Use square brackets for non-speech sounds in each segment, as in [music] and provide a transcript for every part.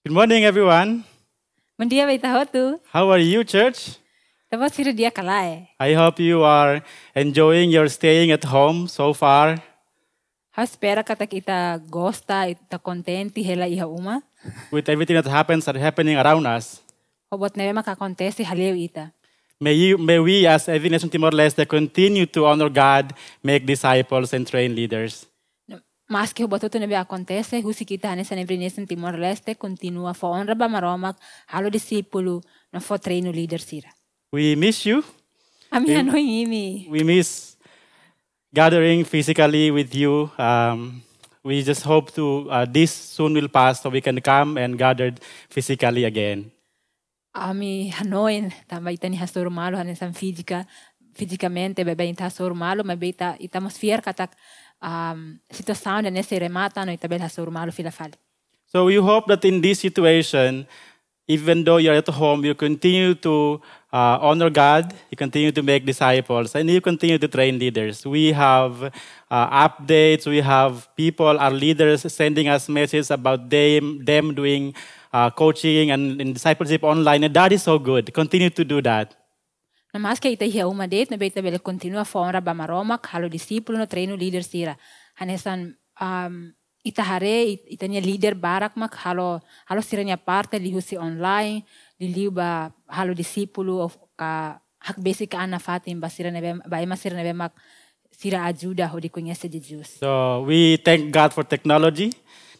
Good morning, everyone. Bom dia, Beitahotu. How are you, church? Dia kalai. I hope you are enjoying your staying at home so far. Ha espera kata kita gosta, ita contente hela iha uma. With everything that happens are happening around us. Hobot neve makakontese haleu ita. May, you, may we, as every nation Timor-Leste, continue to honor God, make disciples, and train leaders. Mas que tu neve acontece, husi kita hanesa neve nesen Timor-Leste continua fo honra ba maromak halo disipulo no fo treino leader sira. We miss you. Ami Em- ano imi. We miss gathering physically with you. Um, we just hope to uh, this soon will pass so we can come and gather physically again. Ami hanoin tamba ita ni hasur malo hanesan física fisicamente bebe ita hasur malo mas ita atmosfera katak um. So we hope that in this situation, even though you're at home, you continue to uh, honor God, you continue to make disciples, and you continue to train leaders. We have uh, updates, we have people, our leaders, sending us messages about them, them doing uh, coaching and, and discipleship online, and that is so good. Continue to do that. Na mas que ita hiya uma det na beta bele continua fora ba maromak halo disipulo no treino leader sira. Hanesan um, ita hare it- ita niya leader barak mak halo halo sira niya parte li husi online li ba halo disipulo of ka hak basic ana fatin ba sira nebe ba ema sira nebe mak sira ajuda ho di conhece Jesus. So we thank God for technology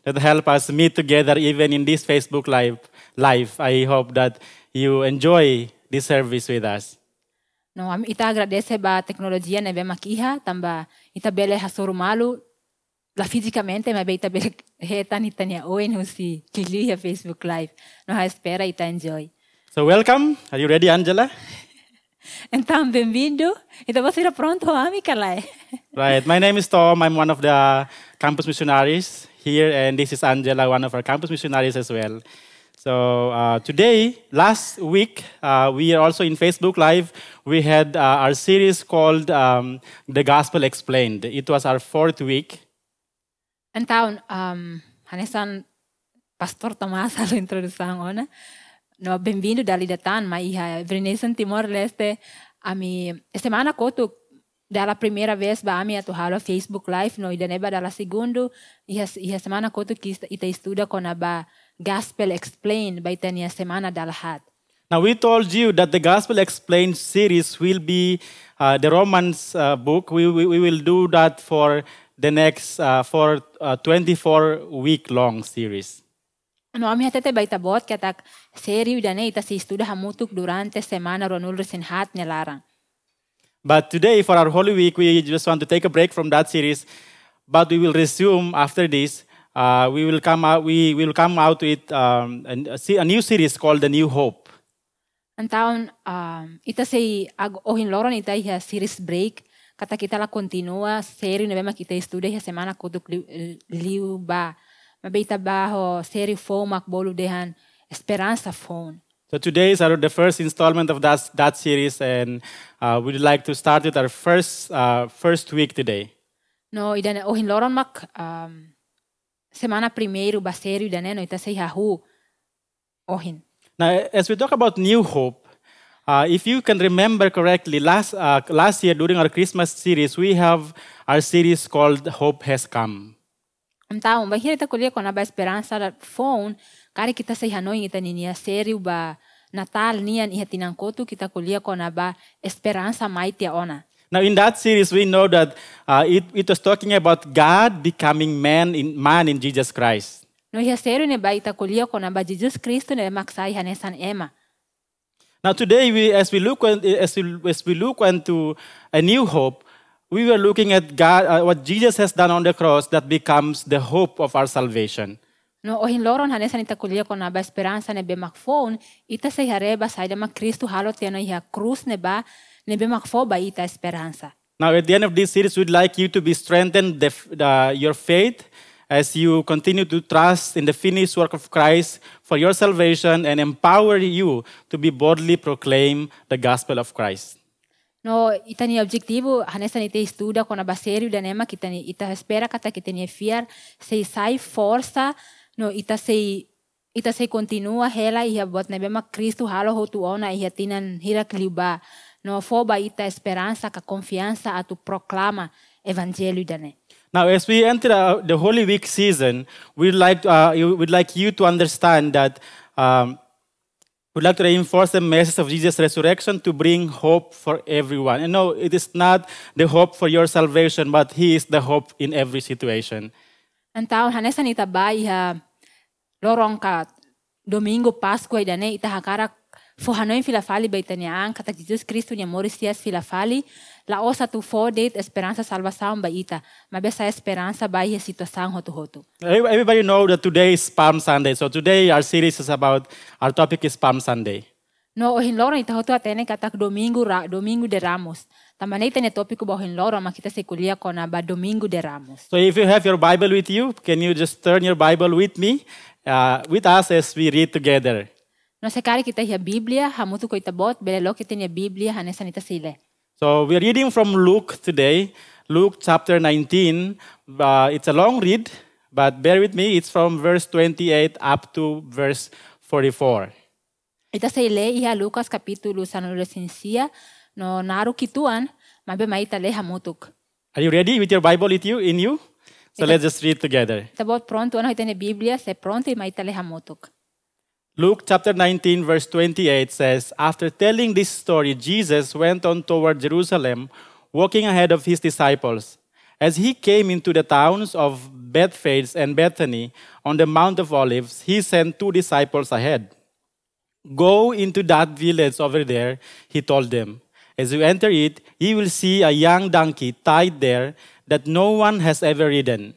that help us meet together even in this Facebook live. Live. I hope that you enjoy this service with us. No, ita agradece ba teknologia nebe mak iha tamba ita bele hasuru malu la fisicamente ma ita bele [laughs] hetan ita niya oen husi kiliya Facebook live. No ha espera ita enjoy. So welcome. Are you ready, Angela? [laughs] Então, bem-vindo. Então, você está pronto, ami kalai. [laughs] right. My name is Tom. I'm one of the campus missionaries here, and this is Angela, one of our campus missionaries as well. So uh, today, last week, uh, we are also in Facebook Live. We had uh, our series called um, "The Gospel Explained." It was our fourth week. Então, um, hanesan Pastor Tomás a [laughs] introdução, ona. No, bem-vindo dali datan, ma iha Vrenesan Timor-Leste. Ami, semana koto, dala primeira vez ba ami atu halo Facebook Live, no, ida neba dala segundo, iha, iha semana que ita- estuda com a ba Gospel Explained, by ita niya semana Dalhat. Now, we told you that the Gospel Explained series will be uh, the Romans uh, book. We, we, we will do that for the next uh, for uh, 24 week long series. No, ami hatete ba itabot katak seri udane ita si estuda hamutuk durante semana ronul resin hat nilarang. But today, for our Holy Week, we just want to take a break from that series. But we will resume after this. Uh, we will come out. We will come out with um, a, a new series called the New Hope. Ang taon, um, ita say, ag ohin loron ita iha series break, kata kita la continua, seri na bema kita estuda iha semana kutuk liu, ba. Mabita ba ho, seri phone mak bolu dehan, esperanza phone. So today is our, the first installment of that, that series, and uh, we'd like to start with our first uh, first week today. No, ida na ohin loron mak, um, semana primeiro ba seri ida no ita say hahu, ohin. Now, as we talk about New Hope, uh, if you can remember correctly, last uh, last year during our Christmas series, we have our series called Hope Has Come. Taon, ba hira ta kulia ko na ba esperanza da phone, kari kita say hanoy ita niya seri ba Natal niyan iha tinangkotu kita kulia ko na ba esperanza mighty ona. Now, in that series, we know that uh, it, it was talking about God becoming man in man in Jesus Christ. No iha seri ne ba ita kulia ko ba Jesus Kristo ne hanesan ema. Now, today, we, as we look on- as we, as we look into a new hope, we were looking at God, uh, what Jesus has done on the cross that becomes the hope of our salvation. No ohin loron hanesan ita kulia ko ba esperanza ne be phone ita say hareba sa ida Kristo halot yan no iha cruz ne ba ne be makfo ba ita esperanza. Now, at the end of this series, we'd like you to be strengthened the, the, your faith as you continue to trust in the finished work of Christ for your salvation and empower you to be boldly proclaim the gospel of Christ. No, ita ni objetivo, hanesan ita estuda com a baserio da nema, kita ni ita espera kata kita ni fiar, sei sai força, no ita sei ita se continua hela ia bot na bema Cristo halo hotu ona ia tinan hira kliuba. Foba ita esperança ka confiança atu proclama evangelho dane. Now, as we enter uh, the Holy Week season, we'd like, uh, you- we'd like you to understand that um, we'd like to reinforce the message of Jesus' resurrection to bring hope for everyone. And no, it is not the hope for your salvation, but He is the hope in every situation. Então, hanesa ita ba iha lorong ka domingo Páscoa idane ita hakara fo hanoin fila fali baitania an kata Jesus Cristo ni amor sias fila fali la osa tu fo date esperança salvação ba ita mas essa esperança ba iha situação hotu hotu. Every- Everybody know that today is Palm Sunday. So today our series is about, our topic is Palm Sunday. No ohin lorong ita hotu atene kata domingo ra domingo de Ramos. Tamane ita ne topiko ba ohin lorong makita se kulia kona ba domingo de Ramos. So if you have your Bible with you, can you just turn your Bible with me, uh, with us as we read together? No sekali kita iha Biblia hamutu ko ita bot belelo kita ni Biblia hanesa nita sile. So we're reading from Luke today, Luke chapter 19. Uh, it's a long read, but bear with me. It's from verse 28 up to verse 44. Ita sa ile iha Lucas kapitulo sa nuresensia no naru kituan mabe maita le hamutuk. Are you ready with your Bible with you in you? So let's just read together. Ita bot pronto ano ita ni Biblia se pronto maita le hamutuk. Luke chapter 19, verse 28 says, After telling this story, Jesus went on toward Jerusalem, walking ahead of his disciples. As he came into the towns of Bethphage and Bethany on the Mount of Olives, he sent two disciples ahead. Go into that village over there, he told them. As you enter it, you will see a young donkey tied there that no one has ever ridden.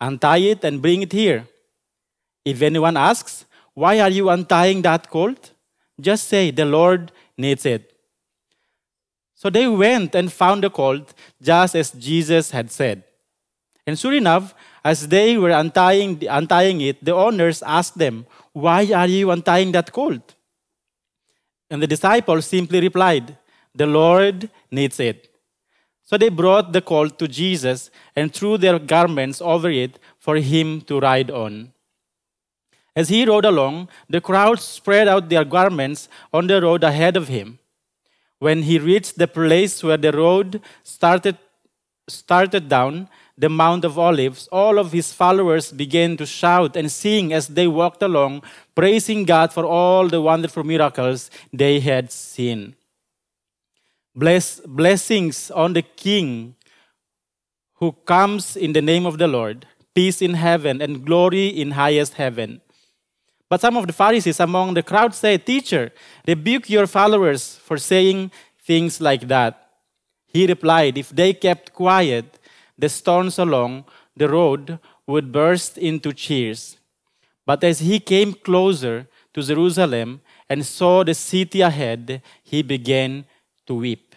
Untie it and bring it here. If anyone asks, Why are you untying that colt? Just say, The Lord needs it. So they went and found the colt just as Jesus had said. And sure enough, as they were untying, untying it, the owners asked them, Why are you untying that colt? And the disciples simply replied, The Lord needs it. So they brought the colt to Jesus and threw their garments over it for him to ride on. As he rode along, the crowd spread out their garments on the road ahead of him. When he reached the place where the road started, started down, the Mount of Olives, all of his followers began to shout and sing as they walked along, praising God for all the wonderful miracles they had seen. Bless, blessings on the King who comes in the name of the Lord, peace in heaven and glory in highest heaven. But some of the Pharisees among the crowd said, Teacher, rebuke your followers for saying things like that. He replied, If they kept quiet, the stones along the road would burst into cheers. But as he came closer to Jerusalem and saw the city ahead, he began to weep.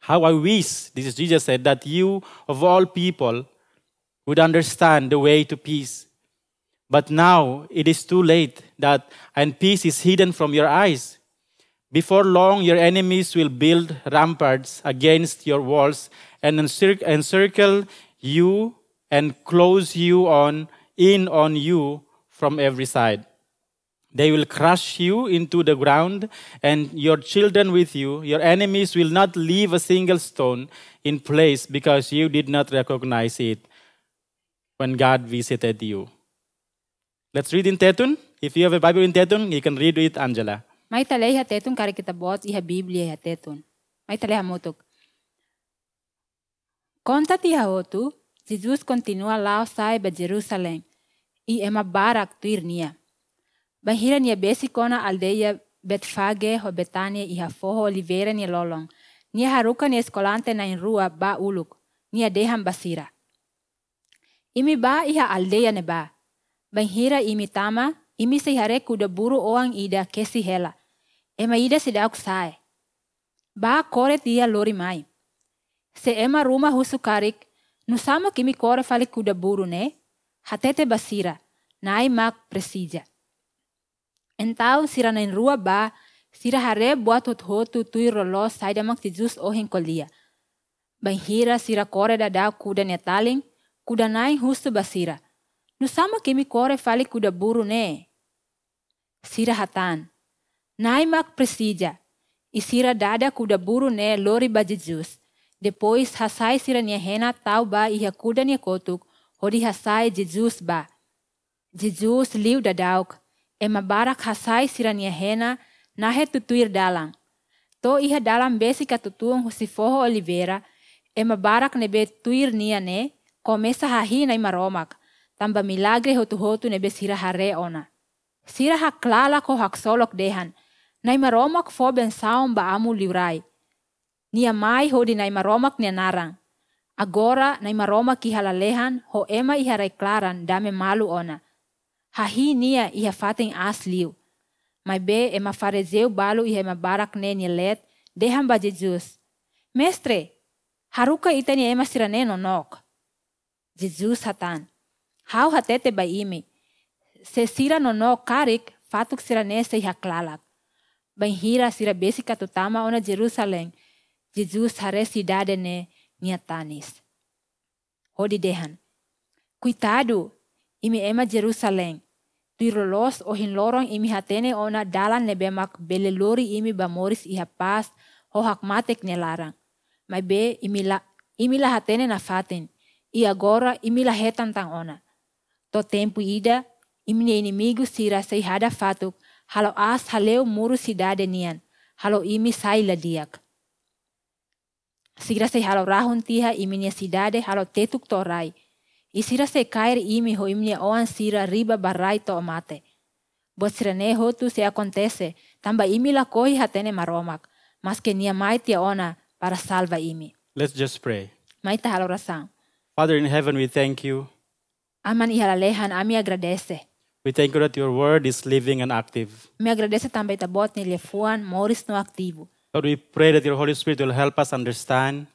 How I wish, this is Jesus said, that you of all people would understand the way to peace. But now it is too late that and peace is hidden from your eyes. Before long, your enemies will build ramparts against your walls and encir- encircle you and close you on in on you from every side. They will crush you into the ground and your children with you. Your enemies will not leave a single stone in place because you did not recognize it when God visited you. Let's read in Tetun. If you have a Bible in Tetun, you can read it, Angela. Maita le iha tetun kari kita bot iha Biblia iha tetun. Maita le hamutuk. Conta iha otu, Jesus continua lao sai ba Jerusalem i ema barak tuir nia. Bahira nia besi kona aldeia Betfage ho Betania iha foho Oliveira nia lolong. Nia haruka nia eskolante na in rua ba uluk. Nia deham basira. Imi ba iha aldeia ne ba. Bahira imi tama, imi se hare kuda buru oang ida kesi hela. Ema ida se dauk sae. Ba kore tia lori mai. Se ema ruma husu karik, nusama kimi kore fali kuda buru ne, hatete basira, nai mak presija. Entau sira nain rua ba, sira hare buat hot hotu tui rolo saida mak tijus ohin kolia. Bahira sira kore da kuda ne taling, kuda nai husu basira. No sama kore fali kuda buru ne. Sira hatan. Naimak presija. E sira dada kuda buru ne lori ba Jesus. Depois hasai sira nia hena tau ba iha kuda nia kotuk. Hodi hasai Jesus ba. Jesus liu dadauk. Ema barak hasai sira nia hena nahe tutuir dalang. To iha dalam besi katutuang husifoho Oliveira. Ema barak nebe tuir nia ne. Começa hahi na imaromak. Tamba milagre hotu-hotu nebe sira hare ona. Sira haklala ko haksolok dehan. Na imaromak fo ben saum ba amu liurai. Nia mai hodi na imaromak nia narang. Agora na imaromak ihalalehan ho ema iha reklaran dame malu ona. Hahi nia iha fating asliu. Mai be ema farizeu balu iha ema barak ne nia let dehan ba Jesus. Mestre, haruka ita nia ema sirane nonok. Jesus hatan. Hau hatete ba imi. Se sira nono karik fatuk sirane se iha klalak. Bain hira sira besi katutama ona Jerusalem. Jesus hare cidade ne nia tanis. Hodi dehan. Cuitado, imi ema Jerusalem. Tuirolos o hin lorong imi hatene ona dalan nebemak bele lori imi bamoris iha pas ho hak matek ne larang. Mai be imi la, imi la hatene na faten. E agora imi la hetan tang ona. To tempo ida, imi ne inimigo sira sei hada fatuk, halo as haleu muru cidade nian, halo imi sai la diak. Sira sei halo rahun tiha imi nia cidade halo tetuk torai. E sira sei kair imi ho imi nia oan sira riba barai to mate. Ne hotu se acontece, tamba imi la kohi hatene maromak, mas que nia mai tia ona para salva imi. Let's just pray. Maita halo rasang. Father in heaven, we thank you. Aman agradece. We thank you that your word is living and active. Me agradece também tabot ni lefuan moris no. Lord, we pray that your Holy Spirit will help us understand,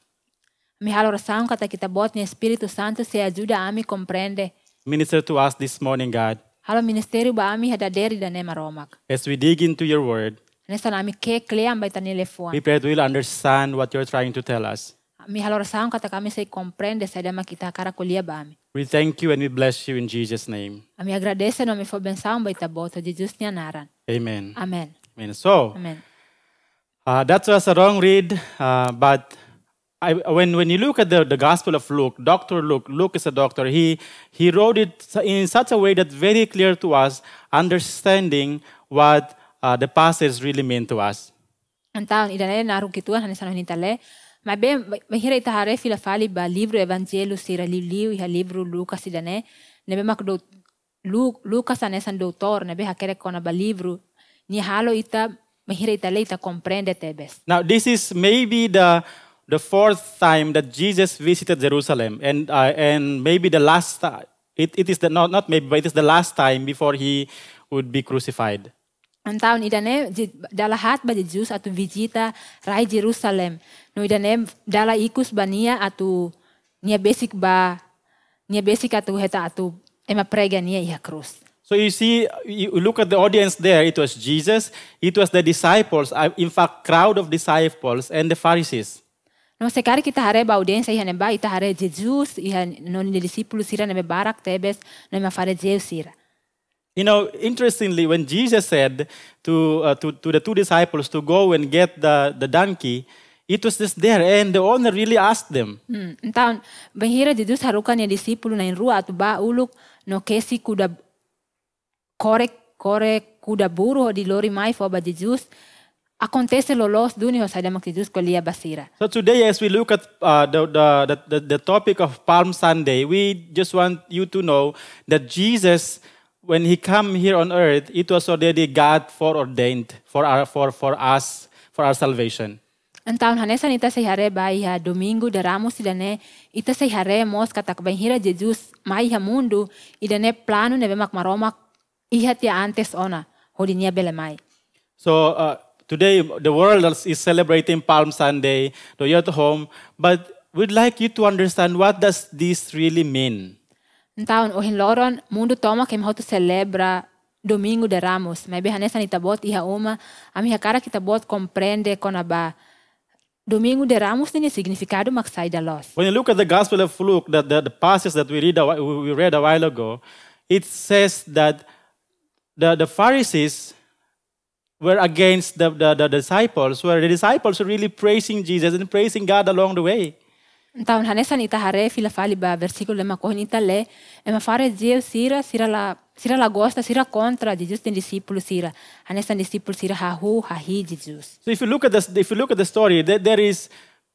Me halo rasang kata kita bot ni Espírito Santo se ajuda ami compreende. minister to us this morning, God, Halo ministério ba ami hadaderi da nema romak. as we dig into your word. Nesta nami ke ba tani lefuan. We pray that we'll understand what you're trying to tell us. Me halo kata kami se compreende sa dama kita kara kulia ba. We thank you and we bless you in Jesus' name. Ami agradece no me fo bensaum ba itabot Jesus naran. Amen. Amen. Amen. So, Amen. uh, that was a wrong read, uh, but I, when, when you look at the, the Gospel of Luke, Dr. Luke, Luke is a doctor, he, he wrote it in such a way that very clear to us, understanding what uh, the passage really meant to us. Então, idane naru kituan hanes ano nitale. Mas bem, hare fila fali ba livro evangelho sira livro Lucas idane. Nebe mak do Lu, Lucas anesan doutor, nebe hakere kona ba livro. Ni halo ita mahira ita le ita comprende tebes. Now, this is maybe the, the fourth time that Jesus visited Jerusalem, and, uh, and maybe the last time. It, it is the, not, not maybe, but it is the last time before he would be crucified. Então, idane di- dala ba Jesus atu visita rai Jerusalem. No idane dala ikus ba nia atu nia basic ba nia basic atu heta atu ema prega nia iha cruz. So you see, you look at the audience there, it was Jesus, it was the disciples, uh, in fact, crowd of disciples and the Pharisees. No sekali kita hare ba audiência iha neba ita hare Jesus iha no ni discípulos sira nebe barak tebes no ma fariseu sira. You know, interestingly, when Jesus said to, uh, to, to the two disciples to go and get the, the donkey, it was just there, and the owner really asked them. Hmm. Então, banhira Jesus harukan ya discípulo na rua atu ba uluk no kesi kuda kore kore kuda buru di lori mai fo ba Jesus. Acontece lolos duni ho sadama Jesus ko lia basira. So today, as we look at uh, the, the, the, the topic of Palm Sunday, we just want you to know that Jesus, when he come here on earth, it was already God foreordained for, our, for, for us, for our salvation. Então, hanesa nita se hare ba iha domingo de ramos idane ita se hare mos katak banhira Jesus mai iha mundo idane plano nebe mak maromak iha tia antes ona hodinia bele mai. So uh, today, the world is celebrating Palm Sunday, so you're at home, but we'd like you to understand what does this really mean. Então, o hinloron mundo toma kem hotu celebra domingo de ramos. Mas be hanesa nita bot iha uma ami hakara kita bot compreende kona ba domingo da. When you look at the Gospel of Luke, the, the, the passage that we read, a, we read a while ago, it says that the, the Pharisees were against the, the, the disciples, where the disciples were really praising Jesus and praising God along the way. Então, hanesan ita hare fila fali ba versículo lema kohin ita le, ema fare Dieu sira, sira la, sira la gosta, sira contra Jesus den discípulo sira. Hanesan discípulo sira hahu, hahi Jesus. So if you look at this, if you look at the story, there, there is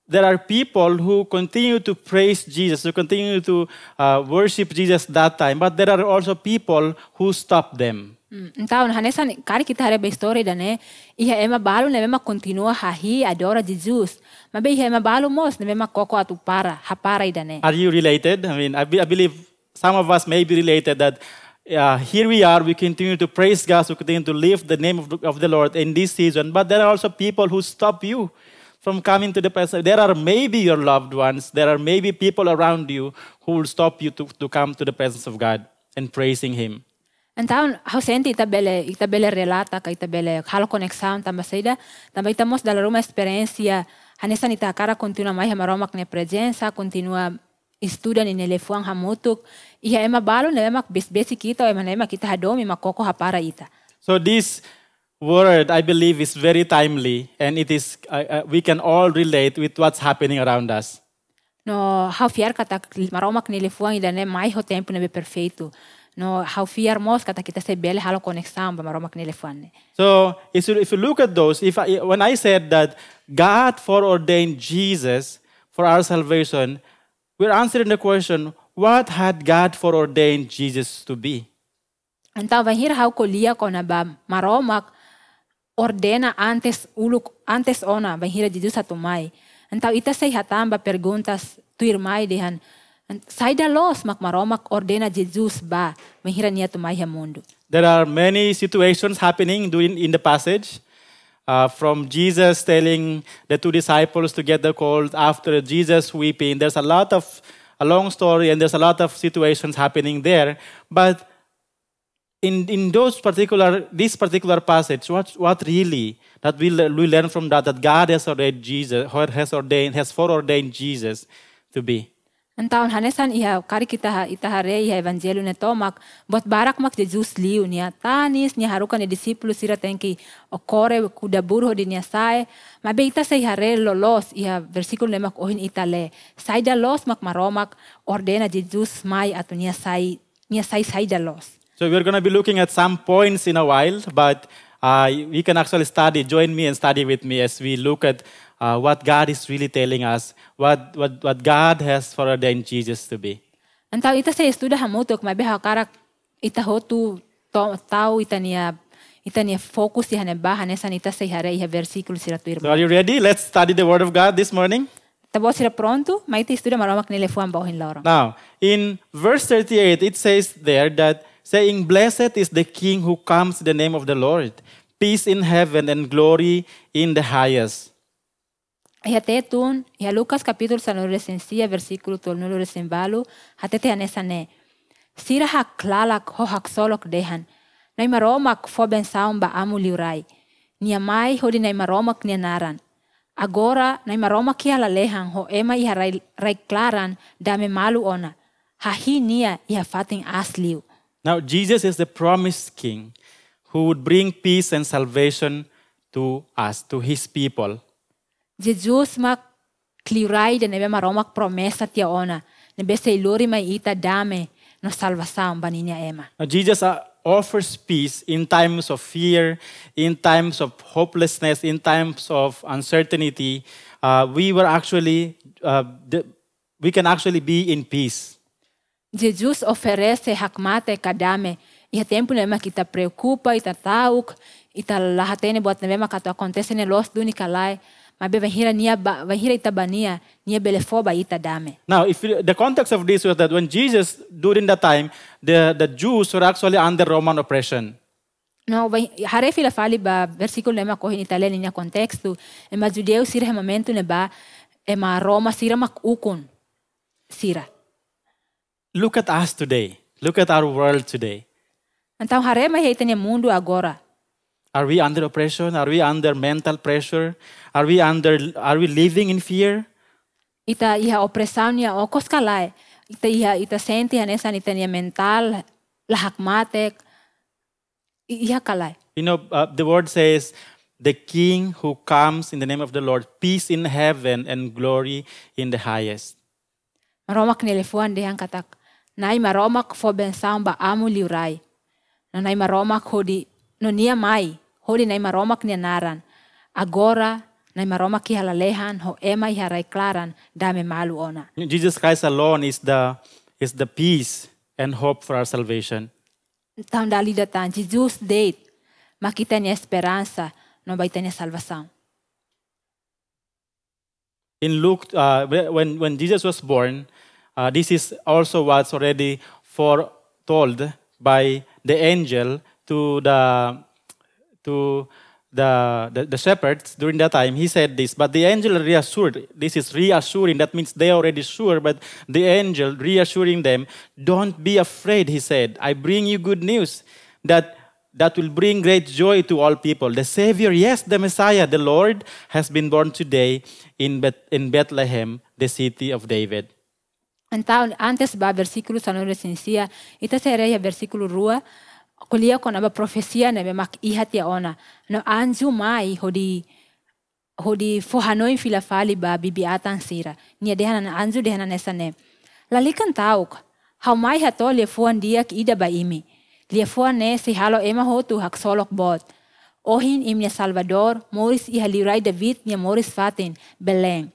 there are people who continue to praise Jesus, who continue to uh, worship Jesus that time, but there are also people who stop them. Mm. Então, hanesan kari kita hare story da ne, iha ema balu ne mema continua hahi adora Jesus. Mabe iha ema balu mos ne mema koko atu para, hapara ida ne. Are you related? I mean, I, be- I believe some of us may be related that uh, here we are, we continue to praise God, we continue to lift the name of the, of the Lord in this season, but there are also people who stop you from coming to the presence. There are maybe your loved ones, there are maybe people around you who will stop you to, to come to the presence of God and praising Him. Então, how senti itabele, itabele relata itabele halo conexão tamba saída, tamba itamos dala uma experiência, hanesan ita cara continua mais hamaromak ne presença, continua estuda ni nelefuang hamutuk, iha ema balo ne ema besi kita, ema ne ema kita hadomi makoko hapara ita. So this word, I believe, is very timely, and it is uh, uh, we can all relate with what's happening around us. No, how fiar kata maromak nelefuang ida ne mai ho tempo ne be perfeito. No, how fiar mos kata kita se bele halo conexão ba maromak ne. So if you, if you look at those, if I, when I said that God foreordained Jesus for our salvation, we're answering the question: What had God foreordained Jesus to be? Então, vai hir how kolia ko na ba maromak ordena antes uluk antes ona vai hira Jesus atumai. Então, ita say hatamba perguntas tu irmai dehan. Sai da los mak maromak ordena Jesus ba vai hira niya tumai mundo. There are many situations happening during in the passage. Uh, from Jesus telling the two disciples to get the cold after Jesus weeping. There's a lot of a long story and there's a lot of situations happening there. But in, in those particular this particular passage, what what really that we, we learn from that that God has ordained Jesus has ordained has foreordained Jesus to be. Então, hanesan iha kari kita ita hare iha evangelho ne tomak bot barak mak Jesus liu niya tanis niya haruka ne disipulo sira tenki okore kuda burho di niya sae mabe ita say hare lolos iha versikulo ne mak ohin ita le sai da los mak maromak ordena Jesus mai atu niya sai niya sai sai da los. So we're to be looking at some points in a while, but uh, you can actually study. Join me and study with me as we look at uh, what God is really telling us, what, what, what God has foreordained Jesus to be. Então, ita say estuda hamutok mabe ha karak ita hotu to, tau ita niya ita niya focus iha ne ba hanesan ita say hare iha versikulo sira tu So are you ready? Let's study the Word of God this morning. Tabo sila pronto, may iti estuda maromak nila fuan bauhin loro. Now, in verse 38, it says there that saying, Blessed is the King who comes in the name of the Lord, peace in heaven and glory in the highest. Lucas capítulo versículo tol ne. Sira ho hak solok dehan. Nai maromak fo bensaum ba amu liurai. Naran. Agora, nai ho ema rai, klaran dame malu ona. Nia iha fating asliu. Now, Jesus is the promised King who would bring peace and salvation to us, to his people. Jesus mak kliurai de nebe maromak promesa tia ona. Nebe se ilori mai ita dame no salvação baninya ema. Jesus uh, offers peace in times of fear, in times of hopelessness, in times of uncertainty. Uh, we were actually, uh, the, we can actually be in peace. Jesus oferece hakmate kadame. Iha tempo nema kita preocupa, ita tauk, ita lahatene buat nema kato acontece ne los duni kalai. Mabe vahira nia ba, vahira ita bania, nia belefoba ita dame. Now, if you, the context of this was that when Jesus, during that time, the, the Jews were actually under Roman oppression. No, hare fila fali ba versículo nema kohin italiano niya contexto. Ema judeu sira he momento ne ba, ema Roma sira mak ukun. Sira. Look at us today. Look at our world today. Então hare mai heita niya mundo agora. Are we under oppression? Are we under mental pressure? Are we under are we living in fear? Ita iha opressão niya okos kalai. Ita iha ita senti hanesa ita niya mental lahak matek, iha kalay. You know, uh, the word says, the king who comes in the name of the Lord, peace in heaven and glory in the highest. Maromak nilefuan dehang katak, nai maromak fo bensang ba amu liurai. Nai maromak hodi, no nia mai, hodi nai maromak nia naran. Agora, nai maromak iha lalehan, ho ema iha rai klaran, dame malu ona. Jesus Christ alone is the, is the peace and hope for our salvation. Taon dali datan, Jesus date, makita esperanza, no baita salvação. In Luke, uh, when, when Jesus was born, uh, this is also what's already foretold by the angel to the to the, the, the shepherds during that time. He said this, but the angel reassured. This is reassuring. That means they already sure, but the angel reassuring them, don't be afraid, he said. I bring you good news that that will bring great joy to all people. The Savior, yes, the Messiah, the Lord, has been born today in, Beth, in Bethlehem, the city of David. Antes ba versículo sa nore sinsia, ita sa area versículo rua, kulia ko na ba profesia na ba mak ihat ya ona. No anju mai hodi hodi fohanoi filafali ba bibiatan sira. Nia dehana na anju dehana nesa ne. Lalikan tauk, hau mai hato le fuan dia ki ida ba imi. Lia fuan ne si halo ema hotu hak solok bot. Ohin imnya Salvador, Moris ihalirai David nia Moris fatin, Beleng.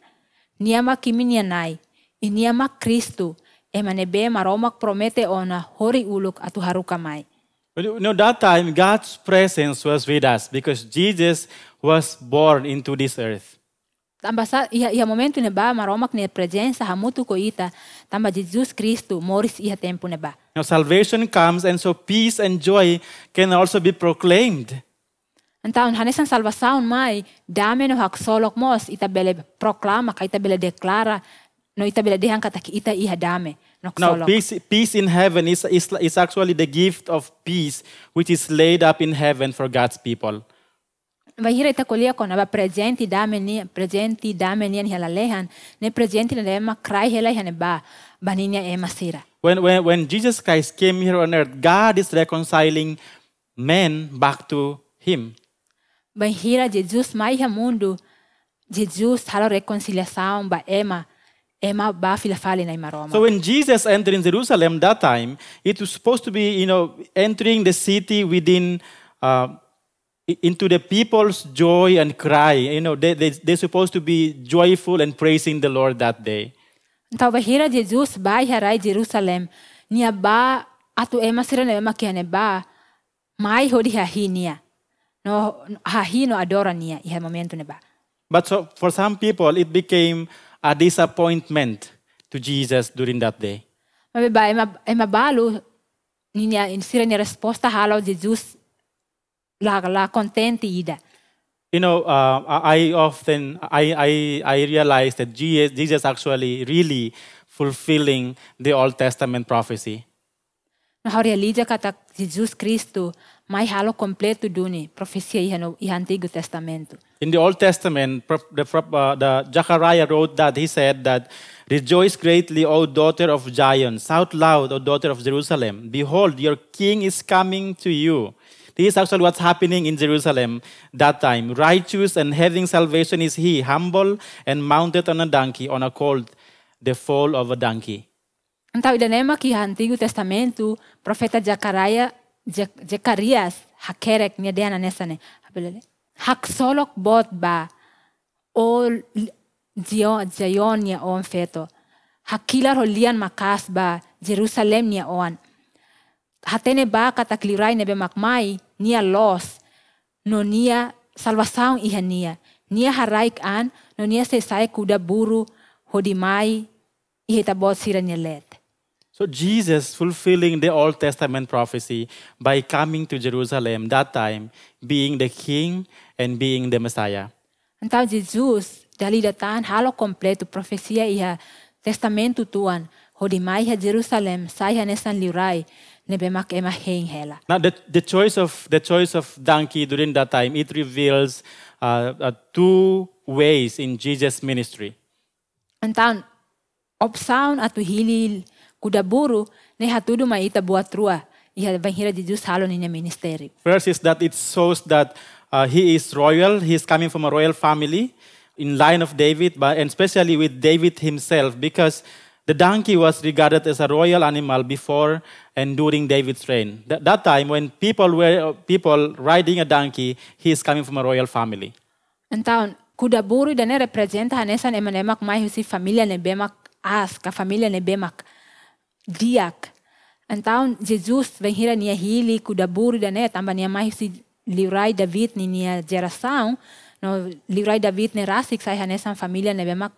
Nia nai, iniama Kristo, ema nebe maromak promete ona hori uluk atu haruka mai. But you know, that time, God's presence was with us because Jesus was born into this earth. Tamba sa iha, iha momento ne ba maromak ne presença hamutu ko ita, tamba Jesus Kristo, Moris iha tempo ne ba. Now, salvation comes, and so peace and joy can also be proclaimed. Então, hanesan salvação mai, dame no hak solok mos, ita bele proklama, ka ita bele deklara, no ita bele dehan katak ita iha no Now, peace, peace in heaven is, is, is actually the gift of peace which is laid up in heaven for God's people. Vahira ita kolia ko ba presenti dame ni presenti dame ni lehan ne presenti na ema cry hela hane ba baninya ema sira. When, when, when Jesus Christ came here on earth, God is reconciling men back to Him. Vahira Jesus mai ha mundo Jesus halo reconciliação ba ema So when Jesus entered in Jerusalem that time, it was supposed to be, you know, entering the city within, uh, into the people's joy and cry. You know, they, they, they're supposed to be joyful and praising the Lord that day. Então vahira Jesus bai harai Jerusalem nia ba atu ema sira na ema kiane ba mai hodi ha hinia. No ha hino adora nia iha momento ne ba. But so for some people, it became a disappointment to Jesus during that day. Mas ba ema ema balu ninya insira ni resposta halo Jesus la la contente ida. You know, uh, I often I, I I realize that Jesus, Jesus actually really fulfilling the Old Testament prophecy. No ha realiza kata Jesus Cristo mai halo completo duni profecia iha no iha Antigo Testamento. In the Old Testament, the, uh, the Zechariah wrote that he said that, "Rejoice greatly, O daughter of Zion! Shout loud, O daughter of Jerusalem! Behold, your king is coming to you." This is actually what's happening in Jerusalem that time. Righteous and having salvation is he, humble and mounted on a donkey, on a colt, the foal of a donkey. Então, idanema que Antigo Testamento, profeta Zacariah, Ze- Zacarias, hakerek niya diana nessa ne. Habelele. Hak solok bot ba, o Zion, Zion niya on feto. Hakilar holian makas ba, Jerusalem niya on. Hatene ba katakliray nebe makmai, niya los, no niya salvação iha niya. Niya haraik an, no niya sesay kuda buru, hodimai, ihitabot sira niya let. So Jesus fulfilling the Old Testament prophecy by coming to Jerusalem that time, being the king and being the Messiah. Então Jesus, dali datan halo completo profecia iha testamento tuan, hodimai ha Jerusalem, sai ha nesan liurai, nebemak ema hein hela. Now the, the choice of the choice of donkey during that time it reveals uh, uh, two ways in Jesus' ministry. Então, opção atu hilil kudaburu ne hatudu maita buat rua. iha banhira Jesus halo niya ministério. First is that it shows that uh, he is royal, he is coming from a royal family in line of David, but and especially with David himself, because the donkey was regarded as a royal animal before and during David's reign. That, that time, when people were people riding a donkey, he is coming from a royal family. Então, kuda buru dane representa hanesa ne manemak mai husi familia ne bemak as, ka familia ne bemak diak. Então, Jesus vem hira nia hili kuda buru dane tamba nia mai husi liurai David ni nia geração, no liurai David ne rasik sai hanesa familia ne bemak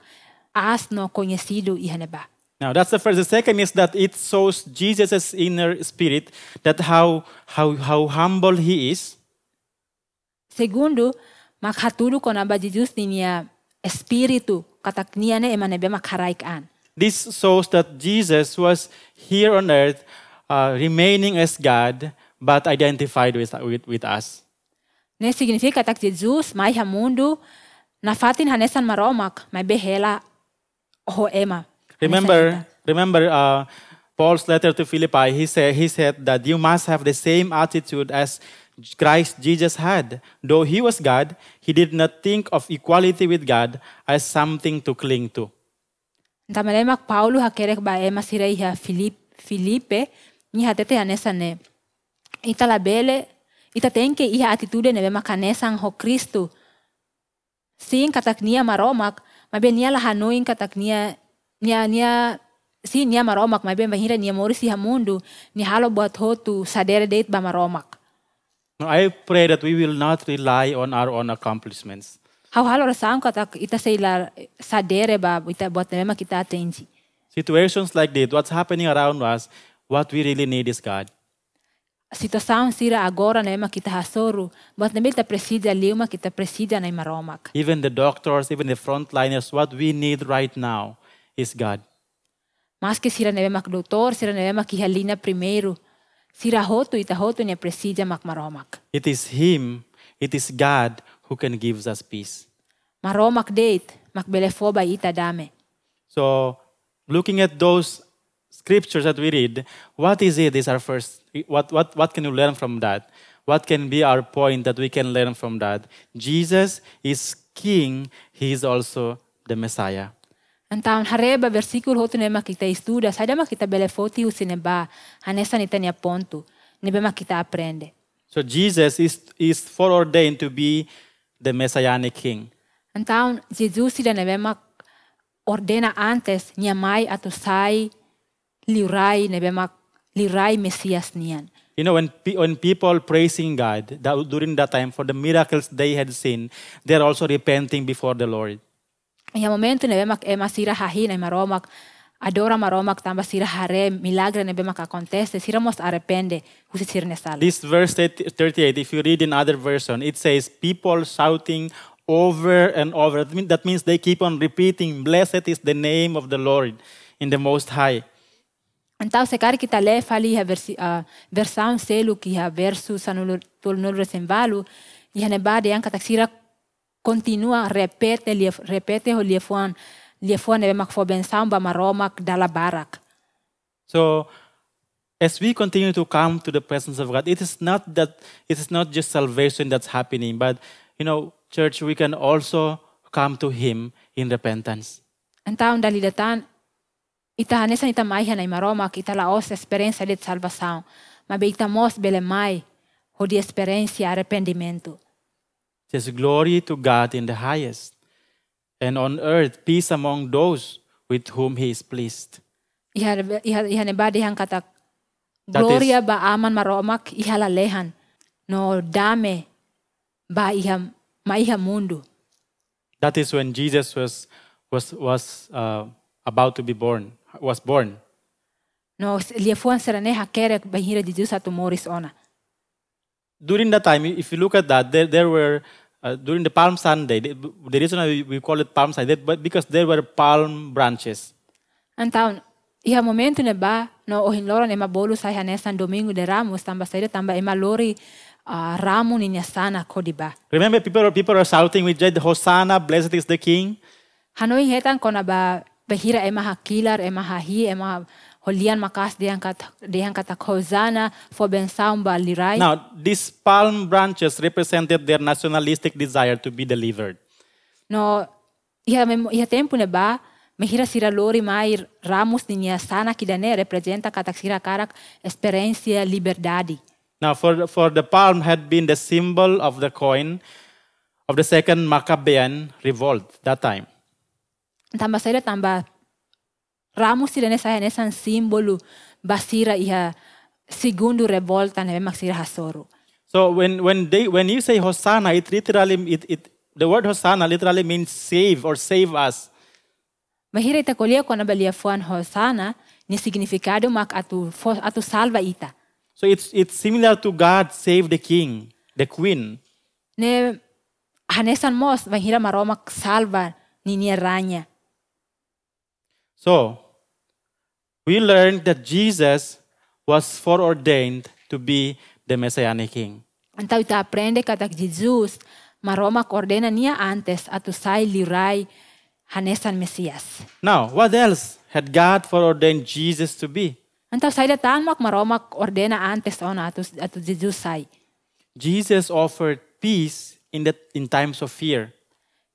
as no conhecido i haneba. Now that's the first. The second is that it shows Jesus' inner spirit, that how how how humble he is, Segundo, makhatulu ko na ba Jesus ni niya espiritu katak niya ne eman nebe makaraikan. This shows that Jesus was here on earth, uh, remaining as God, but identified with, with, with us. Ne significa katak Jesus mai ha mundo na fatin hanesan maromak mai behela ho ema. Remember, remember uh, Paul's letter to Philippi. He said he said that you must have the same attitude as Christ Jesus had. Though he was God, he did not think of equality with God as something to cling to. Tamalemak Paulo hakerek ba ema sirei ha Filip, Filipe ni hatete hanesa ne. Ita labele, ita tenke iha atitude ne bema kanesan ho Kristo. Sin katak nia maromak, mabe nia la hanoin katak nia, nia, si nia maromak, mabe bahira nia morisi ha mundo, ni halo buat hotu sadere date ba maromak. I pray that we will not rely on our own accomplishments. Hau halo rasang katak ita la sadere ba, ita buat ne kita atenji. Situations like this, what's happening around us, what we really need is God. Situação sira agora na kita hasoru, buat nabil ta presida liuma kita presida na maromak. Even the doctors, even the frontliners, what we need right now is God. Mas que sira neve mak doutor, sira neve mak ihalina primeiro, sira hotu ita hotu ni presida mak maromak. It is Him, it is God who can give us peace. Maromak date, mak belefoba ita dame. So, looking at those scriptures that we read, what is it? Is our first. What what what can you learn from that? What can be our point that we can learn from that? Jesus is King. He is also the Messiah. Então, hareba versículo hotu nema kita estuda, sai dama kita belefoti usineba, hanesa nita ni ponto, nebe kita aprende. So Jesus is is foreordained to be the Messianic King. Então, Jesus sira nebe mak ordena antes, nia mai atu sai, liurai nebe mak, liurai Mesias nian. You know, when, pe- when people praising God that, during that time for the miracles they had seen, they're also repenting before the Lord. Ia momento nebe mak ema sira hahi na maromak, adora maromak tamba sira hare, milagre nebe mak acontece, sira mos arrepende, husi sira nesal. This verse 30 38, if you read in other version, it says people shouting over and over. That mean- That means they keep on repeating, Blessed is the name of the Lord in the Most High. Então, se cara kita le fali ha versi, uh, versão selu ki ha verso sanul tul nul resembalu, ia neba de yang katak sira continua repete repete ho liefuan liefuan nebe mak fo bensaum ba maromak dala barak. So, as we continue to come to the presence of God, it is not that it is not just salvation that's happening, but you know, church, we can also come to Him in repentance. Então, dali datan, ita hanesan ita mai hanay maromak, ita laos experiência de salvação. Mas ita mos bele mai, ho di experiência arrependimento. Says glory to God in the highest, and on earth peace among those with whom He is pleased. Iha, iha, iha neba dihang katak, gloria ba aman maromak, iha lalehan. No dame, ba iha, ma iha mundo. That is when Jesus was was was uh, about to be born, was born. No liefuan serane hakere bahira di Diyos at tumoris ona. During that time, if you look at that, there, there were uh, during the Palm Sunday. The, the reason why we, we call it Palm Sunday, but because there were palm branches. Então, iha momento ne ba, no ohin loro ne mabolu sa hanesan domingo de ramos, tamba saida tamba ema lori uh, ramo ni sana kodi ba. Remember, people people are shouting with joy, Hosanna, blessed is the King. Hanoi hetan kona ba bahira ema hakilar, ema hahi, ema Holian makas diangkat diangkat Hosanna for bensaum ba lirai. Now, these palm branches represented their nationalistic desire to be delivered. No, mem- iha tempo ne ba, mahira sira lori mai ramos niya sana kidane representa katak sira karak experiência liberdade. Now, for the, for the palm had been the symbol of the coin of the second Maccabean revolt that time. Tamba saira tamba ramos sira nessa nessa símbolo basira iha segundo revolta ne mak sira hasoro. So when, when, they, when you say Hosanna, it literally, it, it, the word Hosanna literally means save or save us. Mahira ita kolia kona balia fuan Hosanna ni significado mak atu atu salva ita. So it's, it's similar to God save the king, the queen. Ne hanesan mos mahira maromak salva ni nia ranya. So we learned that Jesus was foreordained to be the Messianic king. Então ita aprende katak Jesus maromak ordena nia antes atu sai lirai hanesan Mesias. Now, what else had God foreordained Jesus to be? Então sai datan mak maromak ordena antes ona atu atu Jesus sai. Jesus offered peace in, the, in times of fear.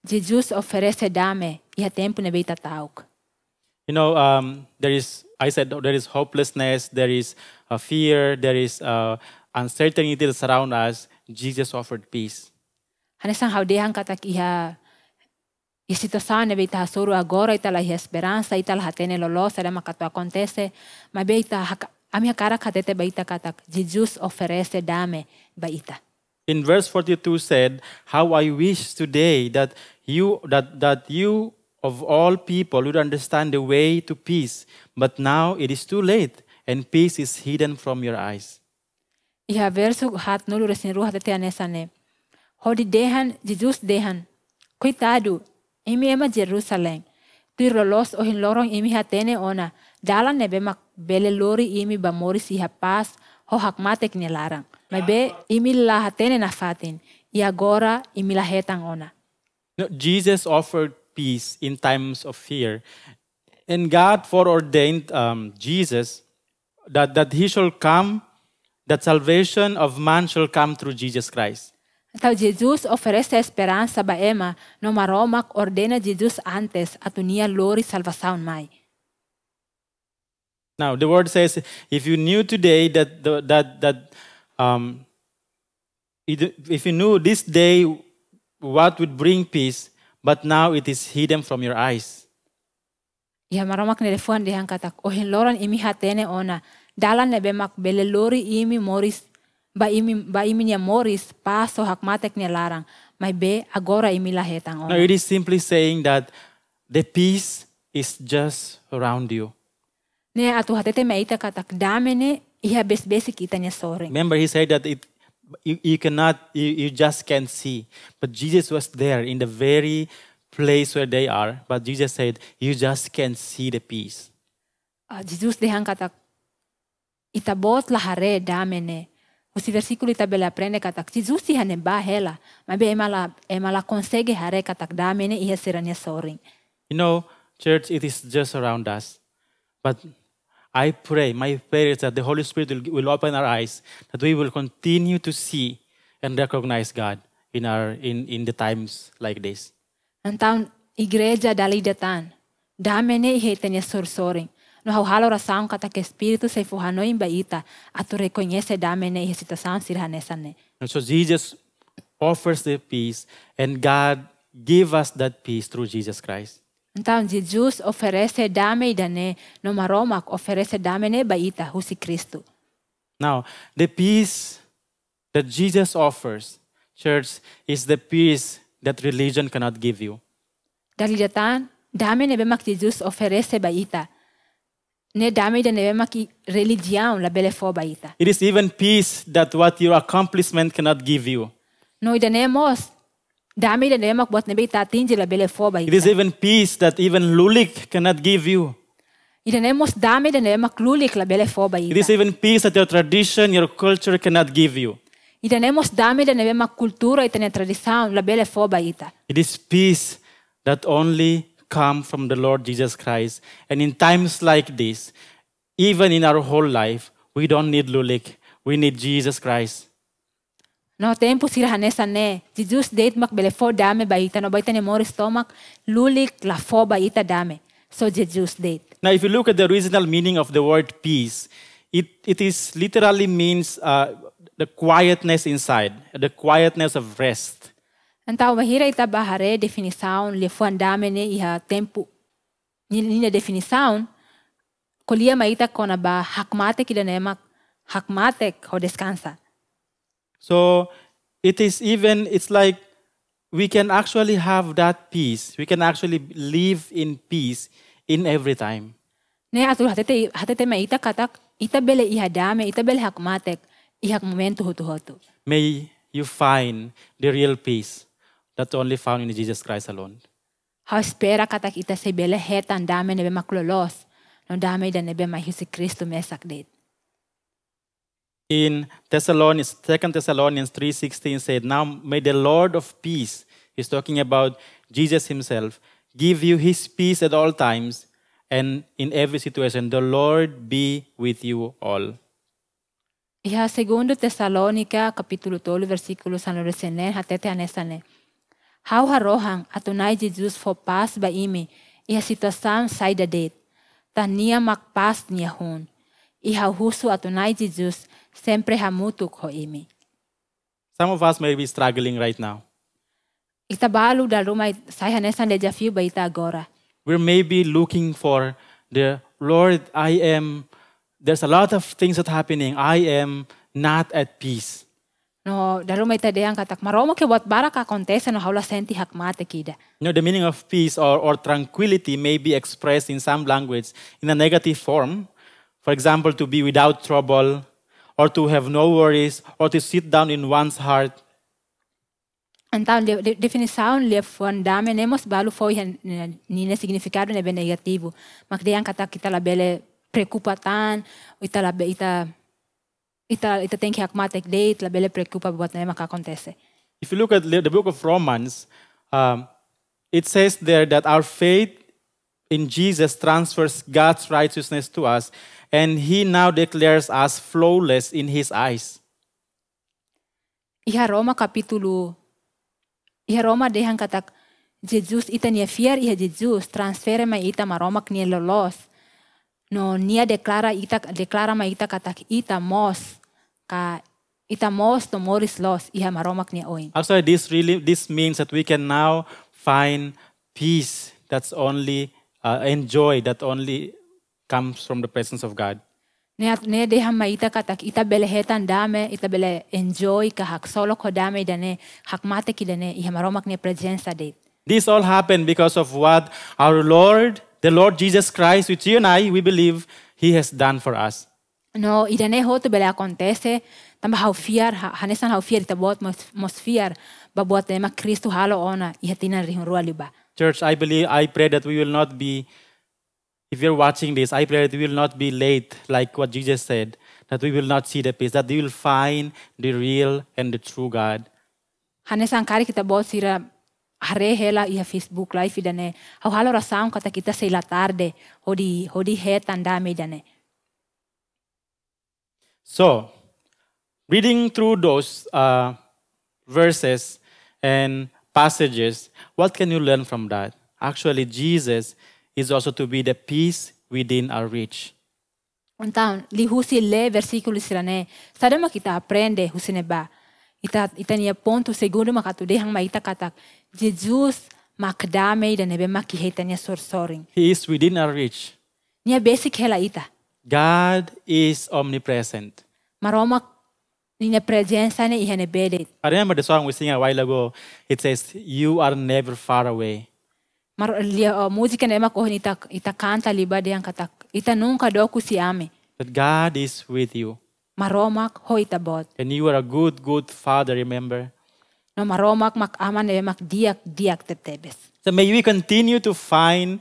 Jesus oferece dame iha tempo ne beita tauk. You know, um, there is, I said, there is hopelessness, there is uh, fear, there is uh, uncertainty that surround us. Jesus offered peace. Hanesan haudehan katak iha iha situação ne beita hasoro agora ita la esperança ita la hatene lolosa da makato acontece ma beita haka- ami hakara katete baita katak Jesus oferece dame baita. in verse 42 said how i wish today that you that that you of all people would understand the way to peace but now it is too late and peace is hidden from your eyes Iha verso hat nulu resin ruha tete anesa ne. Hodi dehan Jesus dehan. Coitado, imi ema Jerusalém. Tu rolos ohin lorong imi hatene ona. Dalan nebe mak bele lori imi ba moris iha pas ho hak matek ni larang. Mas be imi la hatene na fatin. E agora imi la hetang ona. No, jesus offered peace in times of fear and god foreordained um, jesus that, that he shall come that salvation of man shall come through jesus christ Então Jesus oferece esperança ba ema no maromak ordena Jesus antes a atunia lori salvação mai. Now, the word says, if you knew today that, the, that, that um, if you knew this day what would bring peace, but now it is hidden from your eyes. Iha maromak ne refuan dihan katak ohin loran imi hatene ona dalan nebe mak bele lori imi moris ba imi ba imi nia moris paso hak matek nia larang mai be agora imi lahetang No, ona. it is simply saying that the peace is just around you. Ne atu hatete meita katak dame ne iha bes besi kita nia soring. Remember, he said that it, you, you cannot, you, you just can't see. But Jesus was there in the very place where they are. But Jesus said, you just can't see the peace. Ah, Jesus dihan katak itabot lahare dame ne. Usi versículo ita bele aprende katak Jesus iha ne ba hela. Mai be emala emala consegue hare katak dame ne iha sira soring. You know, church, it is just around us. But I pray, my prayer is that the Holy Spirit will, will open our eyes, that we will continue to see and recognize God in, our, in, in the times like this. Então, igreja dali datan. Dame ne ihete niya sorsoring. No hauhalo rasaong kata ke espiritu sa ifuhanoin baita at to reconhece dame ne ihe sitasaon sirhanesan ne. And so Jesus offers the peace, and God give us that peace through Jesus Christ. Então, Jesus oferece dame idane no maromak oferece dame ne baita husi Kristo. Now, the peace that Jesus offers, church, is the peace that religion cannot give you. Dali datan, dame ne bemak Jesus oferece baita. Ne dame de ne bemak religião la bele fo baita. It is even peace that what your accomplishment cannot give you. No idane mos, de ne bot ne beita atinge la bele fo. It is even peace that even Lulik cannot give you. Ida nemos de nema klulik la bele foba It even peace that your tradition, your culture cannot give you. Ida nemos de nema kultura ita tradição la bele foba ida. It is peace that only come from the Lord Jesus Christ. And in times like this, even in our whole life, we don't need lulik. We need Jesus Christ. No tempo sira hanesa ne. Jesus date mak bele fo dame ba ita no ne lulik la fo ba ita dame. So Jesus date. Now, if you look at the original meaning of the word peace, it, it is literally means uh, the quietness inside, the quietness of rest. Então mahira ita ba hare definição le fo dame ne iha tempo. Ni ni definição kolia ma ita kona ba hakmate kida ne mak hakmate ho descansa. So it is even, it's like we can actually have that peace. We can actually live in peace in every time. Ne atul hatete hatete ma ita katak ita bele iha dame ita bele hakmatek ihak momento hutu hutu. May you find the real peace that's only found in Jesus Christ alone. Ha espera katak ita se bele hetan dame nebe maklolos. No dame da nebe ma Jesu Cristo mesak det. In Thessalonians, 2 Thessalonians 3.16 said, Now may the Lord of peace, he's talking about Jesus himself, give you his peace at all times and in every situation. The Lord be with you all. Iha segundo Tesalonica capítulo 12 versículo san resenen hatete anesane. How harohang atunay Jesus for paz ba imi iha situação sai da det. Tania makpas niya hun. Iha husu atunay Jesus sempre hamutuk ho imi. Some of us may be struggling right now. Itabalo da rumay sai hanesan le desafio ba ita agora. We may be looking for the Lord, I am, there's a lot of things that happening. I am not at peace. No, da rumay tadeang katak maromo ke wat bara ka kontesa no haula senti hakmate kida. You know, the meaning of peace or, or tranquility may be expressed in some language in a negative form. For example, to be without trouble, or to have no worries, or to sit down in one's heart. Então, de, de, definição le fon dame nemos balu foi han ni ne significado nebe negativo. Mak deang kata kita la bele preocupatan, ita la be ita ita ita tem que hakmatek date, la bele preocupa buat na makakontese. If you look at the book of Romans, um, it says there that our faith in Jesus transfers God's righteousness to us, and He now declares us flawless in His eyes. Iha Roma capítulo Iha Roma dehang katak Jesus ita nia fiar iha Jesus transfere ma ita ma Roma knia lolos. No nia deklara ita deklara ma ita katak ita mos ka ita mos to moris los iha ma Roma knia oin. Actually, this really this means that we can now find peace that's only uh, enjoy that only comes from the presence of God. Ne ne deha ma katak ita bele hetan dame ita bele enjoy ka hak solo ko dame dane hak mate ki dane iha ma Roma presenza det. This all happened because of what our Lord, the Lord Jesus Christ, which you and I, we believe He has done for us. No, i dane hoto bele acontece, tamba hau fiar, ha- hanesan hau fiar ita bot mos, fiar, ba bot ema Kristo halo ona, iha tinan rihun rua liba. Church, I believe, I pray that we will not be, if you're watching this, I pray that we will not be late, like what Jesus said, that we will not see the peace, that we will find the real and the true God. Hanesan kari kita bot sira hare hela iha Facebook live idane, hau halo rasaun kata kita seila tarde, hodi, hodi hetan dame dane. So, reading through those uh, verses and passages, what can you learn from that? Actually, Jesus is also to be the peace within our reach. Então, li husi le versículo sirane, sadama kita aprende husine ba. Ita ita nia ponto segundo makatude hang maita katak. Jesus makdame dan nebe sorsoring. He is within our reach. Nia basic hela ita. God is omnipresent. Maroma nia presença ne ihane bedet. I remember the song we sang a while ago. It says, You are never far away. Mar lia uh, música ne makoh ita ita canta liba de ang. Ita nunca doku si. That God is with you. Maromak ho ita bot. And you are a good, good father, remember? No maromak mak ne mak diak diak tetebes. So may we continue to find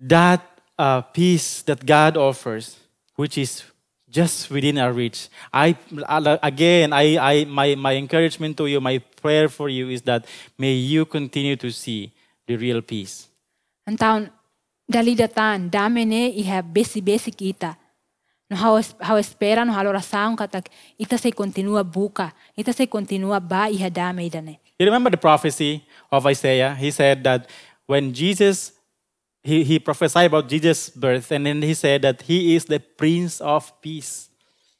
that uh, peace that God offers, which is just within our reach. I again, I, I my my encouragement to you, my prayer for you is that may you continue to see the real peace. Então, dali datan dame ne iha besi-besi kita. No hau, hau espera no halo rasaun katak ita se continua buka, ita se continua ba iha dame idane. You remember the prophecy of Isaiah? He said that when Jesus, he, he prophesied about Jesus' birth, and then he said that he is the Prince of Peace.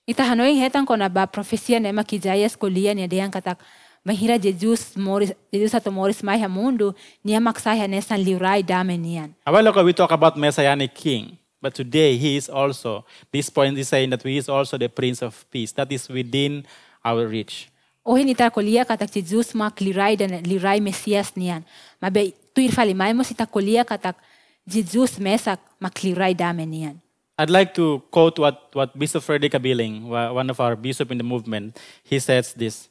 Ita hanoi hetan ko na ba profesia ne makijayas kulia ni adeang katak mahira Jesus moris Jesus ato moris mai ha mundo niya maksay nesan liurai dame niyan. A while ago, we talked about Messianic King, but today he is also, this point is saying that he is also the Prince of Peace. That is within our reach. Ohin ita kulia katak Jesus mak lirai dan lirai Mesias niyan. Mabe tuir fali mai mo sita kulia katak Jesus mesak mak lirai dame niyan. I'd like to quote what, what Bishop Frederick Abiling, one of our bishops in the movement, he says this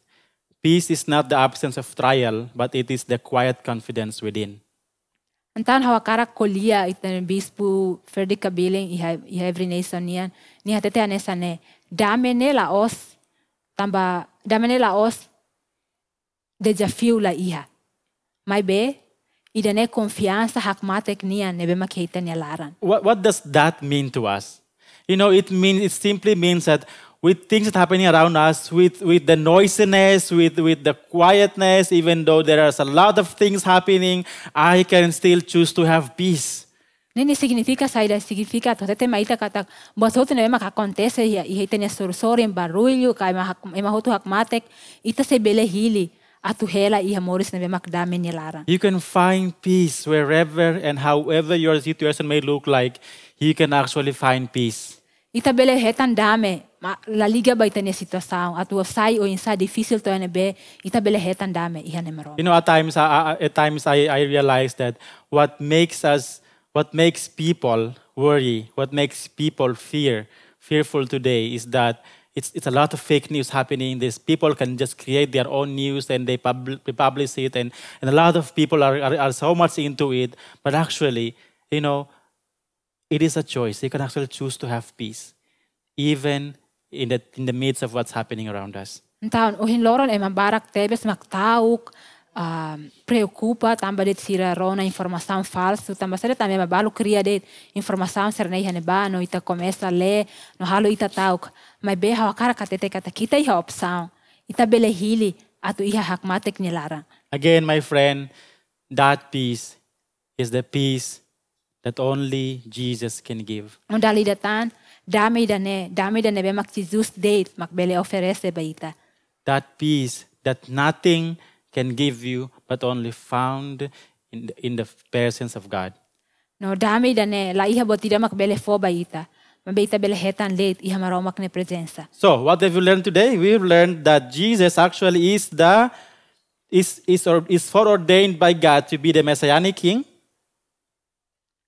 Peace is not the absence of trial, but it is the quiet confidence within. Antan hawa karak kulia ita bispo Freddy Cabiling iha iha every nation niyan. Niya tete anesa ne dame ne la os tamba dame ne la os desafio la iha. Mai be ida ne confiança hakmatek niyan nebe makita niya laran. What, what does that mean to us? You know, it means it simply means that with things that happening around us, with, with the noisiness, with, with the quietness, even though there is a lot of things happening, I can still choose to have peace. Nini significa saída significa to tete maita katak bosoto ne mak acontece e e tene sorsor em barulho kai ma ma hotu hakmatek ita se bele hili atu hela i amoris ne mak dame ni laran. You can find peace wherever and however your situation may look like, you can actually find peace. Ita hetan dame ma la liga ba ita ne atu sai o insa difícil to be ita hetan dame i hane. You know, at times, uh, at times I, I realize that what makes us, what makes people worry, what makes people fear, fearful today is that it's, it's a lot of fake news happening. These people can just create their own news and they, pub- publish it, and, and a lot of people are, are, are so much into it. But actually, you know, it is a choice. You can actually choose to have peace, even in the, in the midst of what's happening around us. Então, o hinloron e mabarak tebes maktauk um, preocupa tamba det sira rona informação falso tamba sere também mabalo cria det informação ser nei hane ba no ita começa a ler no halo ita tauk mas be cara katete kata kita iha opção ita bele hili atu iha hakmatek nilara Again, my friend, that peace is the peace that only Jesus can give. no dali datan dame dane dame dane be Jesus date mak bele oferece baita. That peace that nothing can give you, but only found in the, in the presence of God. no dame dane la iha botida mak bele fo ba ita bele hetan late iha maromak ne presença So, what have we learned today? We've learned that Jesus actually is the is is or is foreordained by God to be the messianic king.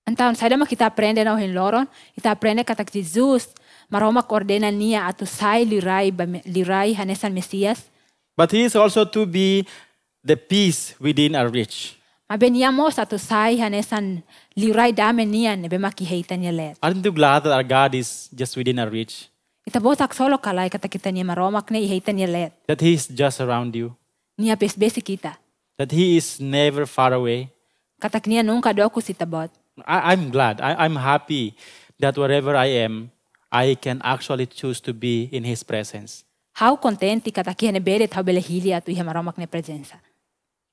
Então, sai dama kita aprende na hinloron, kita aprende katak Jesus, maroma ordena niya atu sai lirai ba lirai hanesan Mesias. But he is also to be the peace within our reach. Mabe niya mo sa atu sai hanesan lirai dame niya nebe makihita niya let. Aren't you glad that our God is just within our reach? Ita botak solo kalay katak kita niya maromak na ihita niya let. That he is just around you. Niya pesbesi kita. That he is never far away. Katak niya nunca doku sitabot. I, I'm glad. I, I'm happy that wherever I am, I can actually choose to be in His presence. How contenti katak iha neberet how belehili atu iha maromak na presensa.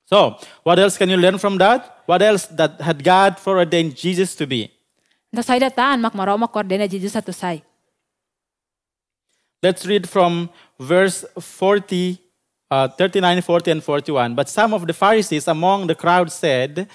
So, what else can you learn from that? What else that had God foreordained Jesus to be? Ito sai datan mak maromak ordena Jesus atu sai. Let's read from verse 40, uh, 39, 40, and 41. But some of the Pharisees among the crowd said,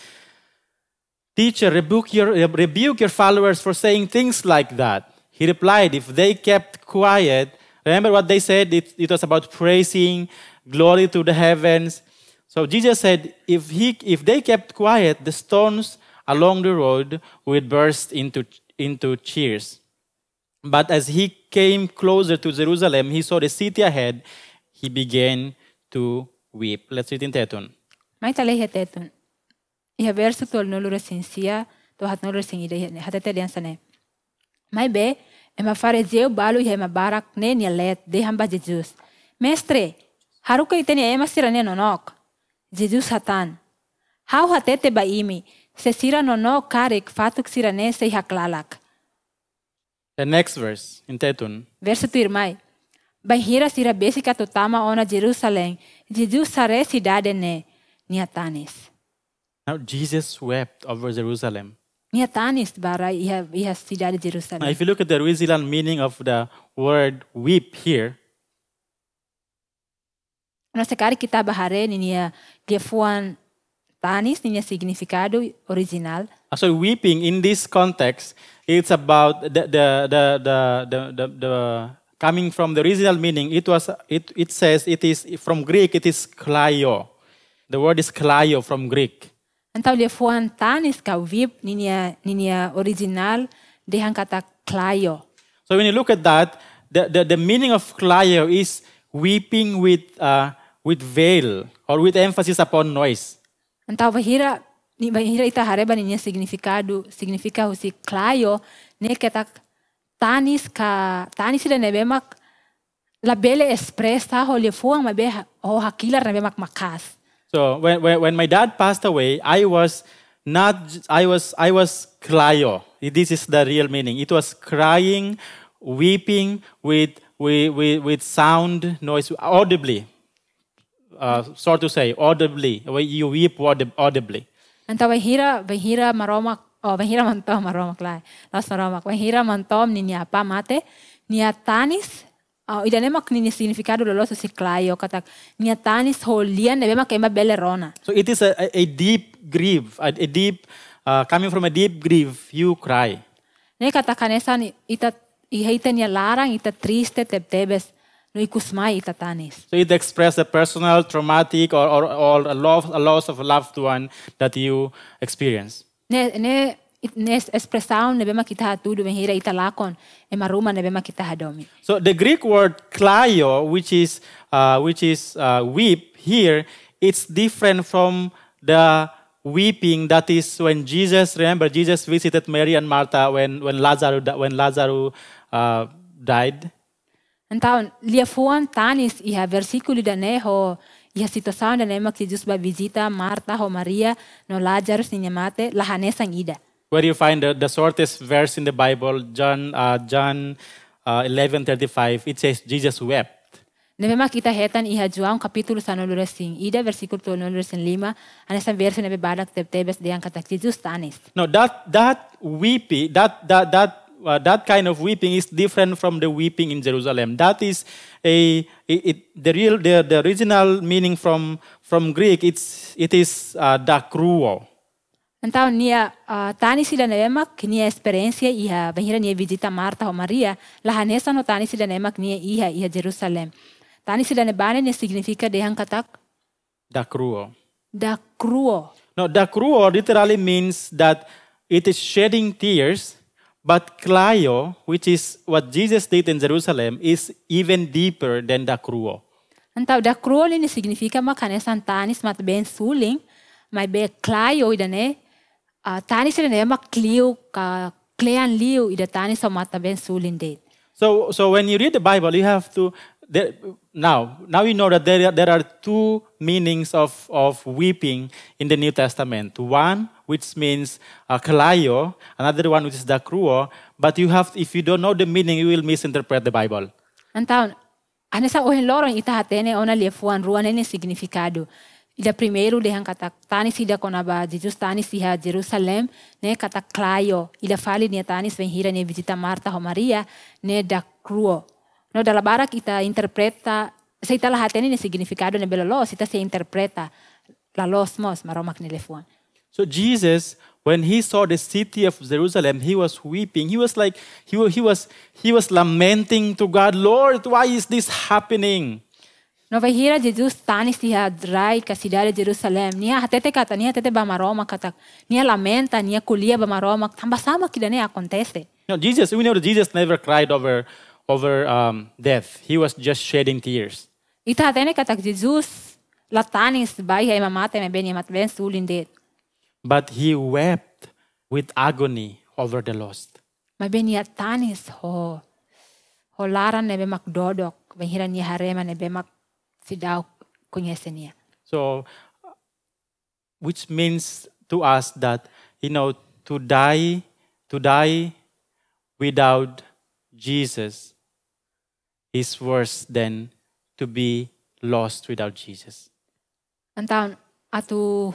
Teacher, rebuke your, rebuke your followers for saying things like that. He replied, If they kept quiet, remember what they said? It, it was about praising, glory to the heavens. So Jesus said, if, he, if they kept quiet, the stones along the road would burst into, into cheers. But as he came closer to Jerusalem, he saw the city ahead. He began to weep. Let's read in hetetun. Verso tol to hat nulo resing ide hatete dian sane. May be ema fariseu balu ema barak ne ni let de hamba Jesus. Mestre, haruka ema sirane nonok. Jesus hatan. Hatete ba imi Se sira no no karik fatuk se haklalak. The next verse in Tetun. Verso tu irmai. Bahira sira basica totama ona Jerusalém. Jesus sare cidade ne. Niatanis. Now Jesus wept over Jerusalem. Niatanis bara iha, iha cidade de Now, if you look at the original meaning of the word weep here, sekali kita bahare ni nia liefuan tanis ni nia significado original. Ah, so weeping in this context, it's about the the the the the, the, the coming from the original meaning. It was it it says it is from Greek. It is klaio. The word is klaio from Greek. Então liefuan tanis ka vip ni nia, ni nia original dehan kata klayo. So when you look at that, the, the, the meaning of klaio is weeping with uh, with veil or with emphasis upon noise. Então bahira ni bahira ita hareba ni nia significado significa husi klayo ne kata tanis ka tanis ida nebemak la bele expressa ho liefuan mabe ho hakila nebemak makas. So when, when, when my dad passed away, I was not, I was, I was klaio. This is the real meaning. It was crying, weeping with, with, with, with sound noise, audibly. Uh, so to say, audibly. You weep audib- audibly. Então bahira bahira maromak oh bahira mantom maromak lai. Las maromak bahira mantom ni nia apa mate nia tanis ida nemak ni nia significado lo loso si klayo kata nia tanis ho lian nebe mak ema rona. So it is a, a, deep grief, a, a deep, uh, coming from a deep grief, you cry. Ne kata kanesa ni ita iha ita nia larang ita triste teb tebes no ikusmai ita tanis. So it expresses a personal, traumatic, or, or, or a, loss, a loss of a loved one that you experience. Ne ne expressão nebe mak kita tudo bahira ita lakon e maruma nebe mak kita hadomi. So the Greek word klaio, which is uh, which is uh, weep here, it's different from the weeping that is when Jesus. Remember, Jesus visited Mary and Martha when when Lazarus when Lazarus uh, died. Então, liefuan tanis iha versículo da ne ho iha situação da ne mak Jesus ba visita Marta ho Maria no Lazarus ni mate la hanesang ida. Where you find the, the shortest verse in the Bible, John uh, John uh, eleven thirty five. It says Jesus wept. Mak kita hetan iha João capítulo sa noloresing ida versículo to noloresing lima anesan verso nebe badak teb tebes deang katak Jesus tanis. No, that that weeping, that that that uh, that kind of weeping is different from the weeping in Jerusalem. That is a it, it, the real the, the original meaning from from Greek. It's it is uh, dakruo. Então, nia uh, tanis sila mak nia experiência iha bahira nia visita Marta ho Maria la hanesan no tanis sila nebe mak nia iha iha Jerusalem. Tanis sila nebane ne significa deang katak Dakruo. da cruo. No, dakruo literally means that it is shedding tears. But klaio, which is what Jesus did in Jerusalem, is even deeper than dakruo. Então, da cruo ni significa ma kanesan tanis mat ben suling, mai be claio ida ne, uh, tanis ida ne ma clio ka clean liu ida tanis o mata ben suling de. So, so when you read the Bible, you have to there, now. Now you know that there are, there are two meanings of, of weeping in the New Testament. One which means uh, kalayo, another one which is dakruo. But you have, if you don't know the meaning, you will misinterpret the Bible. Então, anesa ohen lorong ita hatene ona liefuan ruan ni significado. Ida primeiro dehan kata tanis ida konaba Jesus tanis iha Jerusalem ne kata claio. Ida fali ni tanis ven hira ne visita Marta ho Maria ne da cruo. No dalla barak ita interpreta se ita lahatene ni significado ne belo los ita se interpreta la los mos maromak ne lefuan. So Jesus, when he saw the city of Jerusalem, he was weeping. He was like, he he was, he was lamenting to God, Lord, why is this happening? No vai hira Jesus tanis iha drai ka cidade de Jerusalem. Nia hatete kata nia tete ba maroma kata nia lamenta nia kulia ba maroma tamba sama que ne acontece. No, Jesus, we know that Jesus never cried over, over um, death. He was just shedding tears. Ita hatene kata Jesus la tanis bai hai mamate me beni mat ben sulin de. But he wept with agony over the lost. Ma beni ya tanis ho ho laran ne be mak dodok. Ben hira nia harema ne be mak sidau conhece nia. So, which means to us that you know, to die, to die without Jesus is worse than to be lost without Jesus. Então, atu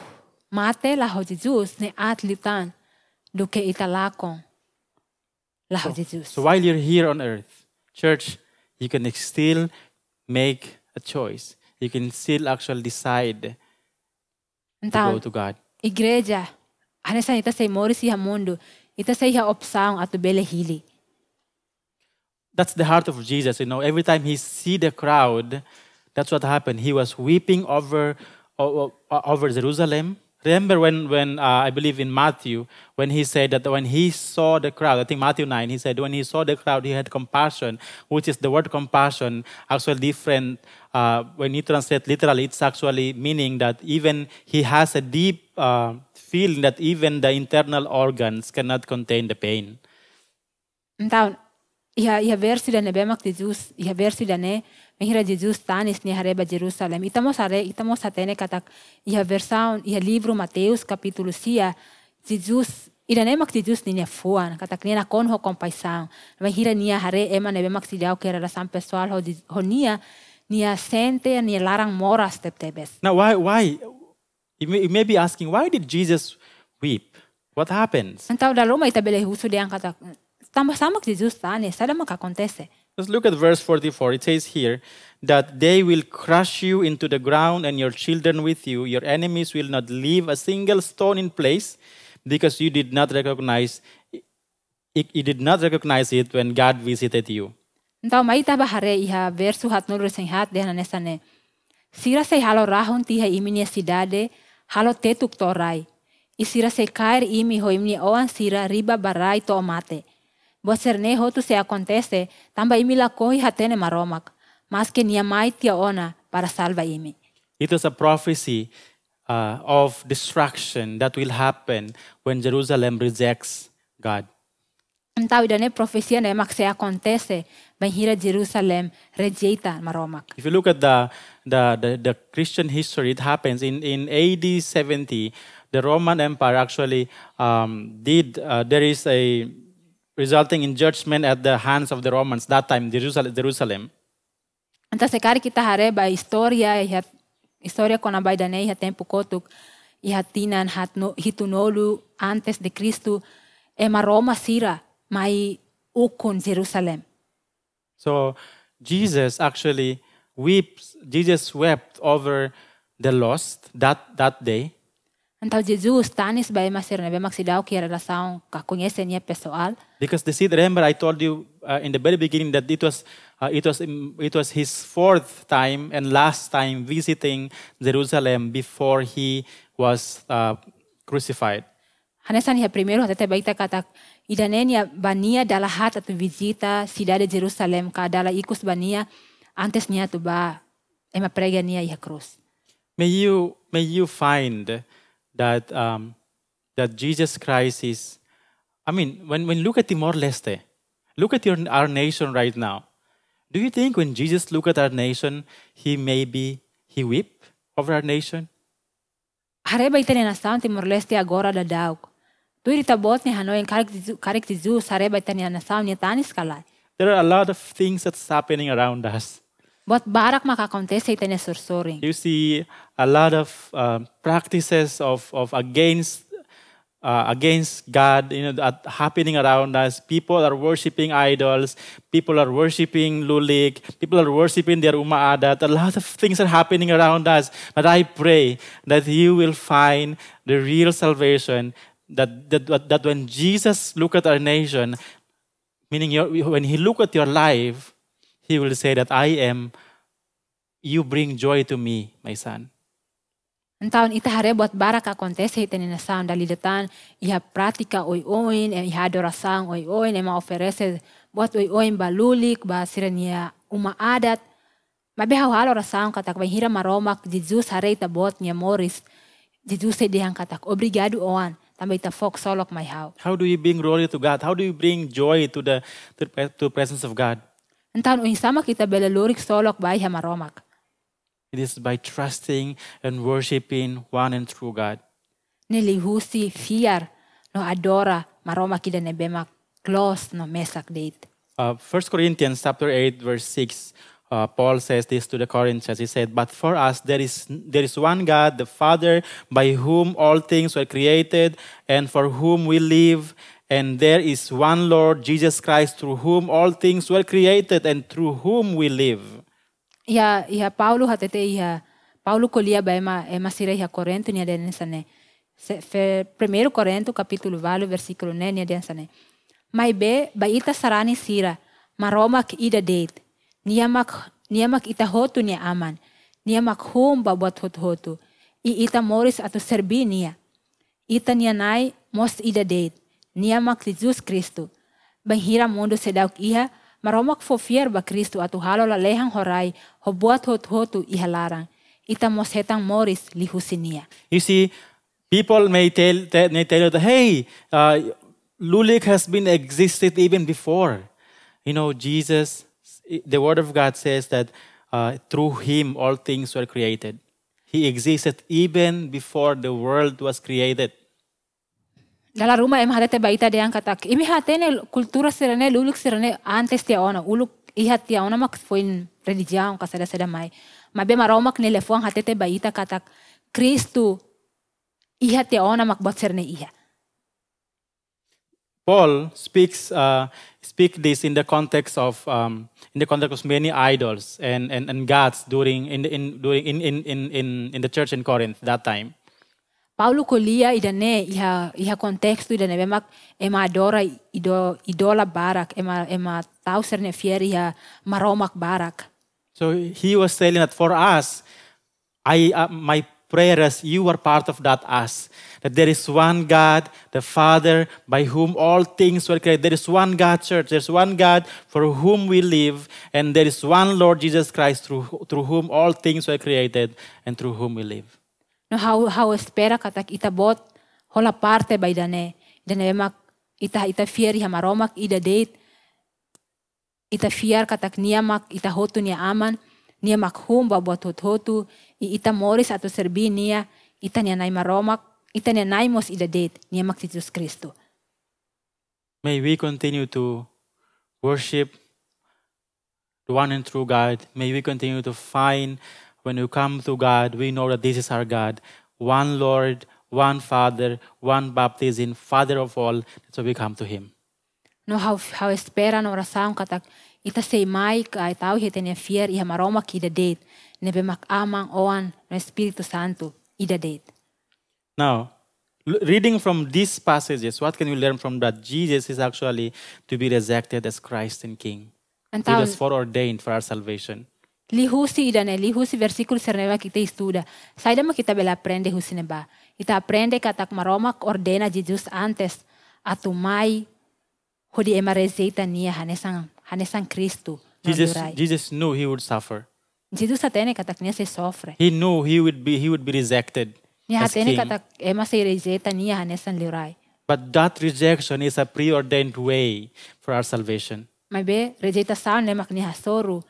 mate laho Jesus ne atlitan do que italakon laho Jesus. So while you're here on earth, church, you can still make a choice. You can still actually decide to go to God. igreja, hanesan ita say mori siya mundo, ita say ha opsaong atu bele hili. That's the heart of Jesus. You know, every time he see the crowd, that's what happened. He was weeping over over Jerusalem. Remember when when uh, I believe in Matthew when he said that when he saw the crowd, I think Matthew nine, he said when he saw the crowd, he had compassion, which is the word compassion actually different. Uh, when you translate literally, it's actually meaning that even he has a deep uh, feeling that even the internal organs cannot contain the pain. Então, iha iha versi da nebemak Jesus, iha versi da ne, mehira Jesus tanis ni hareba Jerusalem. Itamos are, itamos atene katak iha versaun, iha livro Mateus capítulo sia, Jesus ira nemak Jesus ni nia fuan, katak nia na konho kompaisang. Mehira nia hare ema nebemak sidau kera rasam pessoal ho, di- ho nia, nia sente, nia larang moras tep tebes. Now, why? Why? You may, you may be asking, why did Jesus weep? What happens? Então, da loma itabele husu diang katak, tama samak Jesus tanis, sada makakontese. Let's look at verse 44. It says here that they will crush you into the ground and your children with you. Your enemies will not leave a single stone in place because you did not recognize it, you did not recognize it when God visited you. Então, maita ba hare iha verso hat nulro sem hat nessa. Sira sei halo rahon tiha imi nia cidade, halo tetuk torai. I sira sei cair imi ho imi oan sira riba barai to mate. Bo ser ne hotu se acontece, tamba imi la kohi hatene maromak. Mas que nia mai tia ona para salva imi. It was a prophecy uh, of destruction that will happen when Jerusalem rejects God. Então, ida ne profecia ne mak se acontece, ben hira Jerusalem rejeita maromak. If you look at the, the, the, the Christian history, it happens in, in AD 70, the Roman Empire actually um, did, uh, there is a resulting in judgment at the hands of the Romans, that time, Jerusalem. Se kari kita hareba história, iha, história kona bai dane, iha tempo kotuk, iha tinan hat no, hitunolu antes de Cristo, e ma Roma sira, mai ukun Jerusalem. So Jesus actually weeps, Jesus wept over the lost that, that day. Então, Jesus, tanis bai masir nebe maksidao ki relação ka conhece niya pessoal, Because the seed, remember, I told you uh, in the very beginning that it was, uh, it, was, it was his fourth time and last time visiting Jerusalem before he was uh, crucified. Hanesan iha primeiro hatete baita katak, idane niya bania dalahat atu visita cidade de Jerusalem, ka dala ikus bania, antes niya tu ba, ema prega niya iha cruz. May you, may you find that, um, that Jesus Christ is, I mean, when, when look at Timor Leste, look at your, our nation right now. Do you think when Jesus look at our nation, he maybe, he weep over our nation? Hareba itene nação Timor-Leste agora da Daug. Tu irita bot ni Hanoi karik Jesus hareba itene ni tanis kalai. There are a lot of things that's happening around us. Bot barak. You see a lot of um, practices of, of against uh, against God, you know, that happening around us. People are worshiping idols. People are worshiping lulik. People are worshiping their Uma Adat. A lot of things are happening around us. But I pray that you will find the real salvation. That, that, that when Jesus look at our nation, meaning your, when he look at your life, he will say that I am, you bring joy to me, my son. Então ita hareba bot barak acontece itene nação dalidatan iha pratica oi oin, e iha adoração oi oin, ema oferece bot oi oin balulik, ba sirania uma adat. Mabeha halo oração katak vai hira maromak Jesus hareita bot nia moris. Jesus se dehang katak obrigado oan. Também ita fok solok mai hau. How do you bring glory to God? How do you bring joy to the to the presence of God? Então, o insama kita bela lurik solok bai ha maromak. It is by trusting and worshiping one and true God. Nili husi fiar no adora maroma ida nebema close no mesak date. Uh, 1 Corinthians chapter 8, verse 6, uh, Paul says this to the Corinthians. He said, But for us there is, there is one God, the Father, by whom all things were created, and for whom we live, and there is one Lord, Jesus Christ, through whom all things were created, and through whom we live. Iha, iha Paulo hatete iha, Paulo colia ba ema, ema sira iha Corinto nia densane. Se, fe, primeiro Corinto, capítulo valo, versículo ne nia densane. Mai be, ba ita sarani sira, maromak ida date. Niyamak, niyamak ita hotu nia aman. Niyamak hum ba buat hotu hotu. I ita moris atu serbi nia. Ita nia nai mos ida date. Niyamak Jesus Kristo. Bang hira mundo sedauk iha, maromak fofier ba Kristo atu halo la lehang horai, ho buat hotu iha larang. Ita mos hetang moris lihusinia. You see, people may tell, te- may tell you that, hey, uh, Lulik has been existed even before. You know, Jesus, the Word of God says that uh, through Him all things were created. He existed even before the world was created. Dala rumah em hadete baita deang katak. Imi hatene kultura sirene luluk sirene antes tia ona. Uluk ihat tia ona mak foin religião kasada sada mai. Mabe maromak ne lefuang hatete baita katak. Kristu ihat tia ona mak bot sirene iha. Paul speaks uh, speak this in the context of um, in the context of many idols and, and, and gods during in the, in during in, in, in, in, in the church in Corinth that time. Paulo adora barak iha maromak barak. So he was telling that for us, I uh, my prayer is you are part of that us. That there is one God, the Father, by whom all things were created. There is one God, church. There's one God for whom we live, and there is one Lord Jesus Christ through through whom all things were created and through whom we live. No how how espera katak itabot hola parte ba idane. Idane bemak ita ita iha maromak ida date. Ita fiar katak niamak ita hotu nia aman. Niamak hum ba buat hot hotu. I ita moris atau serbi nia. Ita nia nai maromak. Ita nia ida date. Niamak si Jesus Kristo. May we continue to worship the one and true God. May we continue to find when you come to God, we know that this is our God. One Lord, one Father, one baptism, Father of all. That's why we come to Him. No how how espera no oração katak ita sei mai ka tau hete ne fier iha maroma ki ida date. Ne bemak amang oan no Espiritu Santo ida date. Now, reading from these passages, what can we learn from that? Jesus is actually to be rejected as Christ and King. He was foreordained for our salvation. Lihusi ida ne lihusi versículo serneva kita estuda. Saida mo kita bela aprende husi ne ba. Ita aprende katak maroma ordena Jesus antes atu mai hodi ema receita nia hanesan hanesan Kristo. no Jesus. Jesus knew he would suffer. Jesus atene katak nia se sofre. He knew he would be he would be rejected Nia atene katak ema se nia hanesan liurai. But that rejection is a preordained way for our salvation. Mas be rejeitação ne mak ni hasoru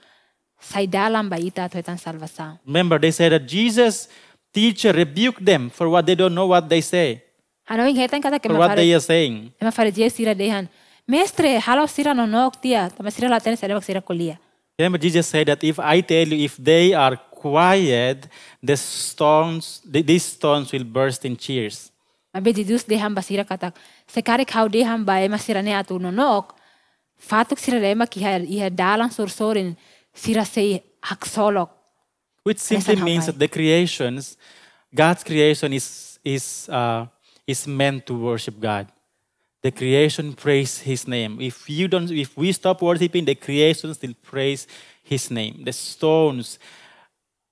sai dalam ba ita tu etan salvação. Remember, they said that Jesus, teacher, rebuke them for what they don't know what they say, Hanoing hetan kata ke for what they are saying. Ema farizia sira dehan. Mestre, halo sira no nok tia. Tama sira la tene sa sira kolia. Remember, Jesus said that if I tell you, if they are quiet, the stones, th- these stones will burst in cheers. Mabe Jesus dehan basira katak. Sekare kau dehan ba ema sira ne atu no nok. Fatuk sira lema ki ha iha dalang sorsorin sira sei haksolok. Which simply means that the creations, God's creation is, is, uh, is meant to worship God. The creation praise His name. If you don't, if we stop worshiping, the creation still praise His name. The stones,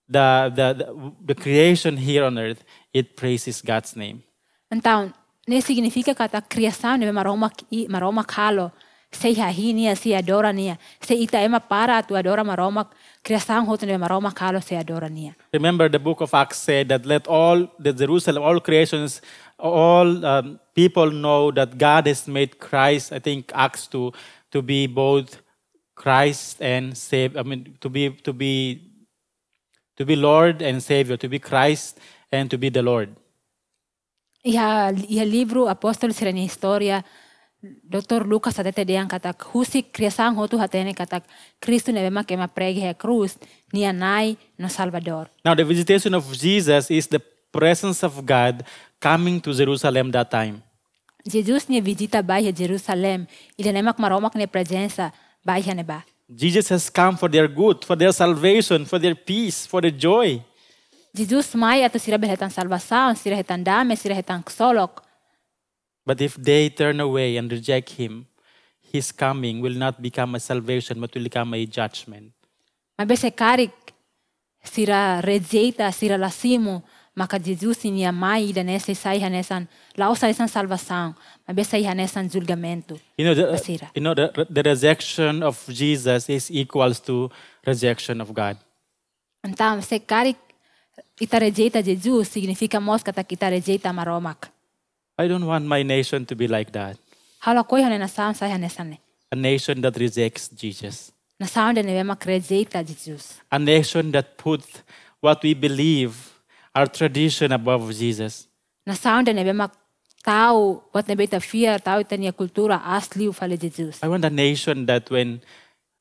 the, the, the, the creation here on earth, it praises God's name. Então, ne significa kata criação ne maroma maroma kalo. Sei hahi nia se adora. Se ita ema para tu adora maroma criação hotu ne maroma kalo se adora nia. Remember, the book of Acts said that let all the Jerusalem, all creations, all um, people know that God has made Christ. I think Acts to to be both Christ and save. I mean, to be to be to be Lord and Savior, to be Christ and to be the Lord. Iha livro Apóstolos sira ni história Dr. Lucas até deang katak husi criação hotu hatene katak Cristo neve ma kema pregue a cruz nia nai no Salvador. Now, the visitation of Jesus is the presence of God coming to Jerusalem that time. Jesus nia visita bairro Jerusalém e nemak maromak ne presença bairro neba. Jesus has come for their good, for their salvation, for their peace, for their joy. Jesus mai atau sira berhetan salvação, sira hetan dame, sira hetan solok. But if they turn away and reject him, his coming will not become a salvation, but will become a judgment. Mabese karik sira rejeita, sira lasimo, maka Jesus nia mai da nessa sai hanesan, lausa nesan salvação, mabese. You know, the, Basira. you know the, the rejection of Jesus is equals to rejection of God. Então, se karik ita rejeita Jesus, significa mosca ta maromak. I don't want my nation to be like that. Hala koi hane na sound sai. A nation that rejects Jesus. Na sound ne vemak rejeita Jesus. A nation that puts what we believe, our tradition above Jesus. Na sound ne vemak tau, wat ne beta fear, tau itania kultura asli u fale Jesus. I want a nation that when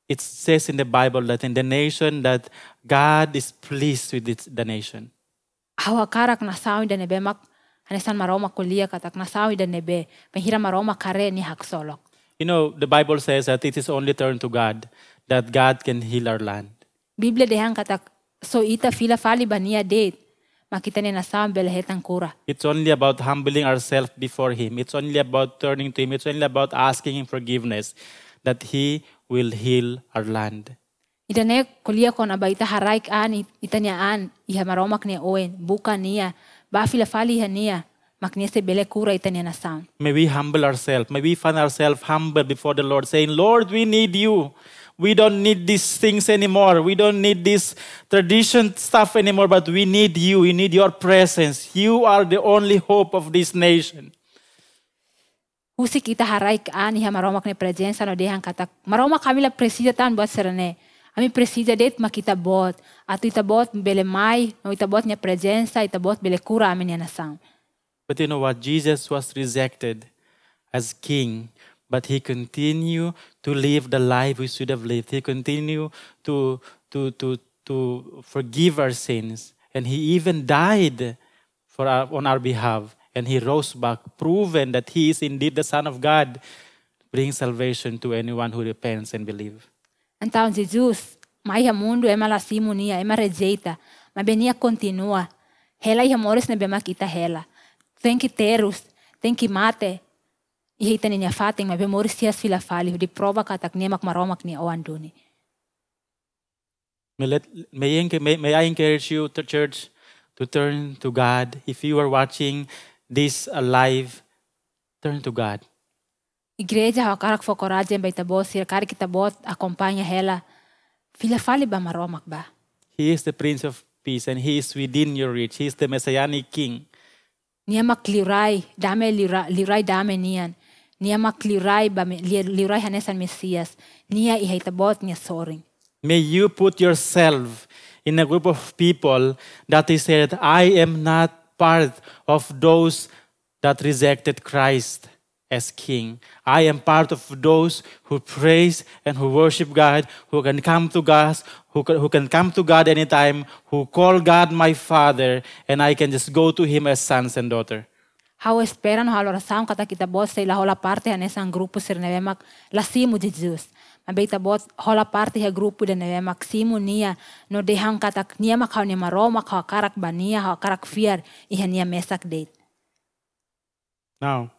it says in the Bible that in the nation that God is pleased with its, the nation. Hawa karak na sound ne hanesan maroma kulia katak na sound ne be, penghira maroma kare ni haksolok. You know, the Bible says that it is only turned to God that God can heal our land. Biblia dehang katak so ita fila fali bania date, makita ni na sound belehetang kura. It's only about humbling ourselves before Him. It's only about turning to Him. It's only about asking Him forgiveness that He will heal our land. Ida ne kulia ko na ba ita haraik an it- an iha maromak niya oen buka niya ba fila fali ha niya makniya se bele kura niya na sound. May we humble ourselves. May we find ourselves humble before the Lord, saying, Lord, we need you. We don't need these things anymore. We don't need this tradition stuff anymore, but we need you. We need your presence. You are the only hope of this nation. Husik ita haraik an iha maromak ni presensa no dehang katak maromak kami la presida tan buat serane. Ami presida det makita bot. Atu ita bot bele mai, no ita bot niya presensa, ita bot bele kura amin niya na sound. But you know what? Jesus was rejected as king, but he continued to live the life we should have lived. He continued to, to, to, to forgive our sins. And he even died for our, on our behalf. And he rose back, proven that he is indeed the Son of God, bring salvation to anyone who repents and believes. Então Jesus, mai ha mundo ema la simu nia, ema rejeita, mas benia continua. Hela iha moris ne bema kita hela. Tem que terus, tem que mate. Iha ita niya fating, mas bemoris tias fila fali, di prova katak niya makmaromak ni oan duni. May, let, may, I enc- may, may I encourage you, to church, to turn to God. If you are watching this uh, live, turn to God. Igreja ha karak fo coragem ba ita bot, sira kari kita bot, acompanha hela. Fila fali ba maromak ba? He is the Prince of Peace and He is within your reach. He is the Messianic King. Niya makliray, dame liray, liray dame niyan. Niya makliray liray hanesan Mesias. Niya iha ita bot niya soring. May you put yourself in a group of people that is said, I am not part of those that rejected Christ as King. I am part of those who praise and who worship God, who can come to God, who can, who can come to God anytime, who call God my Father, and I can just go to Him as sons and daughter. How esperan no haloração kata kita bot sa ila hola parte hanesan grupo sir nevemak lasimo de Jesus. Mabita bot hola parte ha grupo de nevemak simo niya no dehang katak niya makaw ni maroma kaw karak ba niya ha karak fiar iha niya mesak date. Now,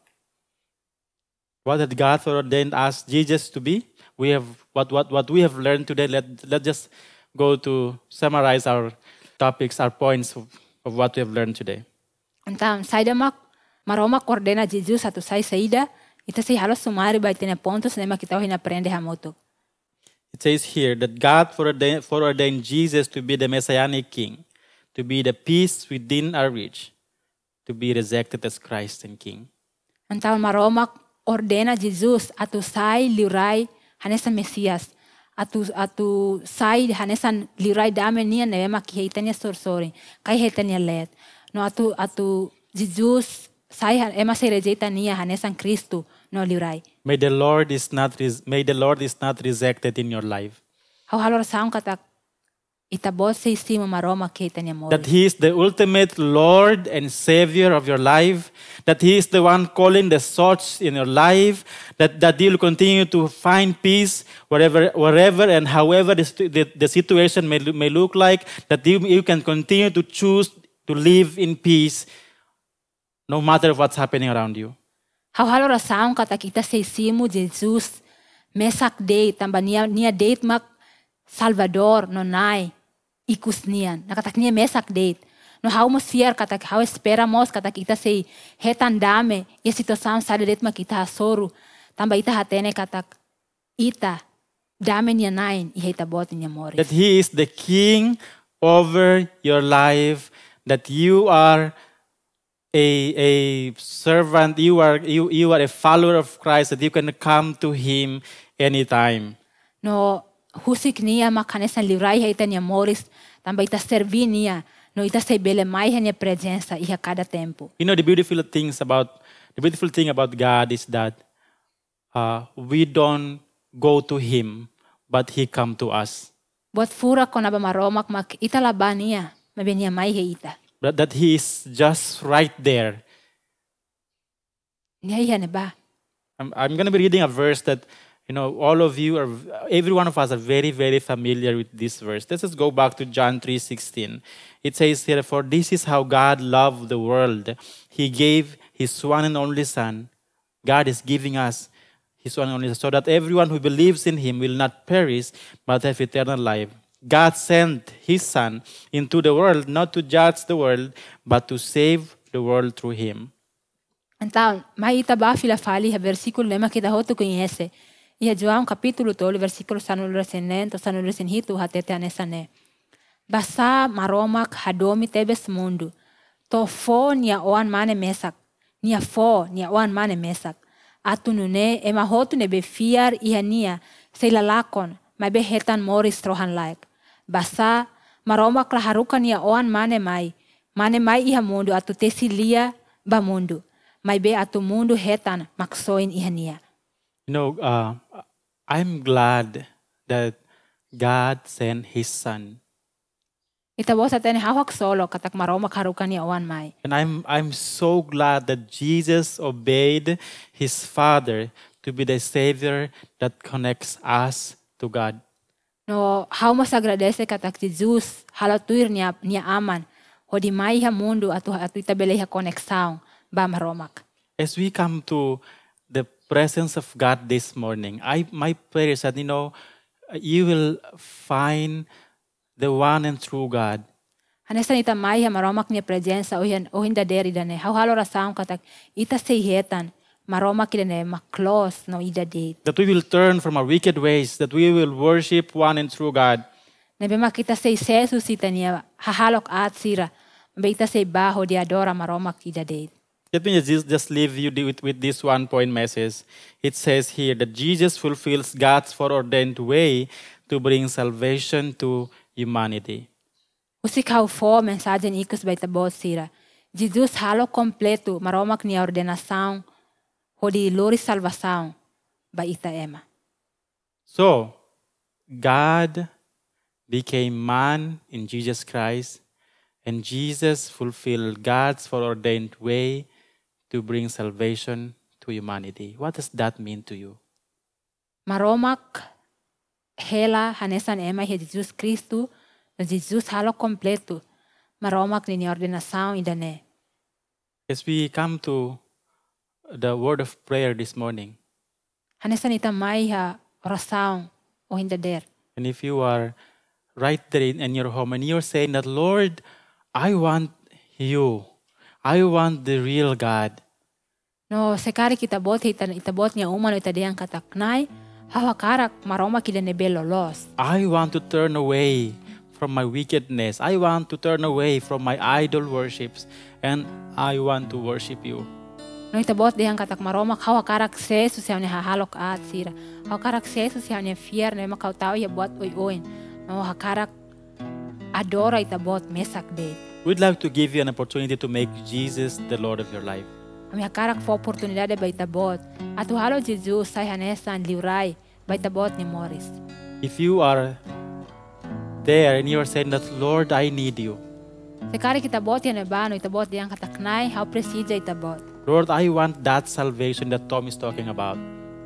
what had God ordained us, Jesus, to be? We have what, what, what we have learned today. Let, let's just go to summarize our topics, our points of, of what we have learned today. Então, sai da mak maroma coordena Jesus atu sai saída ita sai halos sumari ba itene pontos nema kita hina aprende hamoto. It says here that God foreordained, foreordained Jesus to be the Messianic King, to be the peace within our reach, to be rejected as Christ and King. Então, maroma ordena Jesus atu sai lirai hanesan Mesias. Atu atu sai hanesan lirai dame nia nema ki heitania sorsori. Kai heitania let. No atu atu Jesus Saya ema se rejeita nia hanesan Kristu no liurai. May the Lord is not may the Lord is not rejected in your life. Hau halor saung katak That He is the ultimate Lord and Savior of your life. That He is the one calling the shots in your life. That, that you will continue to find peace wherever, wherever and however the, the, the situation may, may look like. That you, you can continue to choose to live in peace no matter what's happening around you. Hau halor saung katak ita se isimu Jesus mesak date tamba nia date mak Salvador no nai ikus nian. Nakatak nia mesak date. No hau mo siar katak hau esperamos katak ita se hetan dame e situação sale date mak ita soru. Tamba ita hatene katak ita dame nia nain i heta bot nia mori. that He is the King over your life, that you are a, a servant, you are, you, you are a follower of Christ, that you can come to Him anytime. no husik nia makanesan livrai heita nia moris tamba ita servi nia no ita se bele mai nia presença i a cada tempo. You know, the beautiful things about, the beautiful thing about God is that uh, we don't go to Him, but He come to us. Buat fura ko na ba maromak mak ita laban niya mabenia mai he ita. But that He is just right there. Niya iha ne ba? I'm, I'm going to be reading a verse that, you know, all of you are, every one of us are very, very familiar with this verse. Let's just go back to John 3.16. It says here, For this is how God loved the world. He gave His one and only Son. God is giving us His one and only Son, so that everyone who believes in Him will not perish, but have eternal life. God sent His Son into the world, not to judge the world, but to save the world through Him. Então, mai ita ba fila fali versículo lema kita hotu conhece. Ia João capítulo 12 versículo sanu resenento sanu resenhitu hatete anessa ne. Basa maromak hadomi tebes mundo. To fo nia oan mane mesak. Nia fo nia oan mane mesak. Atu nune ema hotu ne befiar iha nia se lalakon mai behetan moris trohan laik. Basa maromak laharukan nia oan mane mai. Mane mai iha mundo atu tesilia ba mundo. Mai be atu mundo hetan maksoin iha nia. You know, uh, I'm glad that God sent His Son. Ita bosa tene hawak solo katak maromak harukan nia oan mai. And I'm, I'm so glad that Jesus obeyed His Father to be the Savior that connects us to God. No, how mas agradece katak Jesus halatuir niya, niya aman. Ho di mai ha mundo atu atu itabele ha koneksão ba maromak. As we come to presence of God this morning, I, my prayer is that, you know, you will find the one and true God. Hanesan ita mai ha maromak niya presença o hin o hinda deri dane. How halo rasaung katak ita sehetan maromak idane maklos no ida date. That we will turn from our wicked ways, that we will worship one and true God. Nebe makita se Jesus ita niya hahalok at sira. Mabe ita se baho di adora maromak ida date. Let me just, just leave you with, with this one point message. It says here that Jesus fulfills God's foreordained way to bring salvation to humanity. Usikaw fo mensagem ikus ba itabot sira. Jesus halo completo maromak niya ordenação ho di lori salvação ba ita ema. So, God became man in Jesus Christ, and Jesus fulfilled God's foreordained way to bring salvation to humanity. What does that mean to you? Maromak hela hanesan ema he Jesus Cristo na Jesus halo completo maromak ni ordenação idane. As we come to the word of prayer this morning, Hanesan ita mai ha oração o hindader. and if you are right there in, in your home and you're saying that, Lord, I want you, I want the real God. No sekari kita bot ita itabot niya umano ita diang kataknay hawakarak maromak idane belo los. I want to turn away from my wickedness. I want to turn away from my idol worships and I want to worship you. No itabot diang katak maromak hawakarak sesu siya niya hahalok at sira. Hawakarak sesu siya niya fier na makau tao ya buat oy oin. No hakarak adora itabot mesak date. We'd like to give you an opportunity to make Jesus the Lord of your life. Ami akarak fo oportunidade ba itabot. Atu halo Jesus say hanesan liurai ba itabot ni Morris. If you are there and you are saying that, Lord, I need you. Sekari kita bot yan bano itabot yang kataknay how presija itabot. Lord, I want that salvation that Tom is talking about.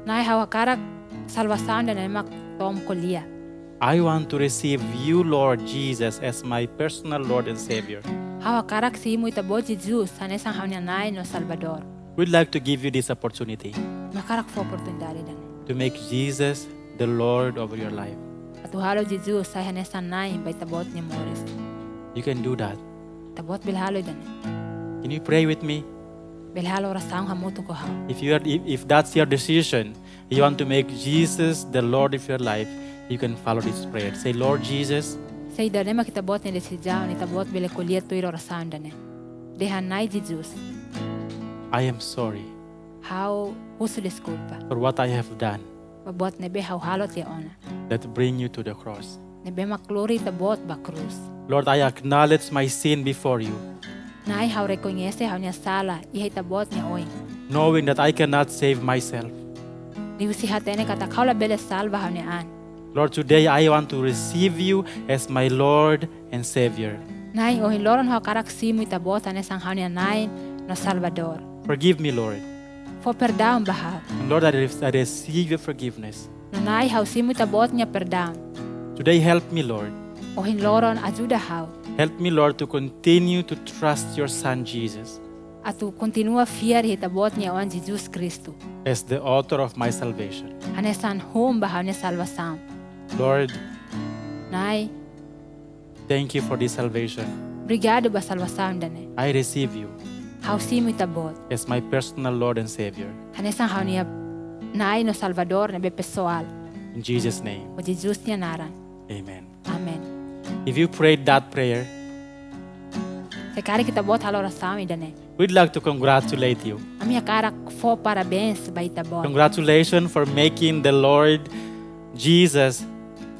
Nay how akarak salvasan dan emak tom kuliah. I want to receive you, Lord Jesus, as my personal Lord and Savior. How akarak si mo itabot Jesus no Salvador. We'd like to give you this opportunity Makarak fo oportunidade dan. to make Jesus the Lord over your life. Atu halo Jesus say hanesan nay ba itabot ni Morris. You can do that. Tabot bilhalo dan. Can you pray with me? Bilhalo rasang hamuto ko ha. If you are, if, if that's your decision, you want to make Jesus the Lord of your life, you can follow this prayer. Say, Lord Jesus, Say dane makitabot ni desijao ni tabot bile kuliah tuiro rasang dane. Dehan nay Jesus. I am sorry How huso desculpa. for what I have done Mabot nebe how halot li ona. that bring you to the cross. Nebe maklori tabot ba krus. Lord, I acknowledge my sin before you, Nay how rekognese how niya sala ihay tabot niya oy. knowing that I cannot save myself. Di si hatene kata kaula bele salva how niya an. Lord, today I want to receive you as my Lord and Savior. Nay o hiloron how karak simu itabot ane sang how niya nay no Salvador. Forgive me, Lord. Fo perdaon bahaw. And Lord, I, I receive your forgiveness. No nay how simu itabot niya perdaon. Today, help me, Lord. O hiloron ajuda how. Help me, Lord, to continue to trust your Son, Jesus, Atu continua fiar hitabot niya on Jesus Kristo. as the author of my salvation. Ane san home bahaw niya salvasan. Lord, Nay, thank you for this salvation. brigado ba salvasan dane. I receive you How simu itabot. as my personal Lord and Savior. Hanesang how niya nay no Salvador na pessoal. In Jesus' name, O Jesus niya naran. amen. Amen. If you prayed that prayer, Sekari kita bot halo rasami dane. we'd like to congratulate you. Ami akarak fo parabéns ba itabot. Congratulations for making the Lord Jesus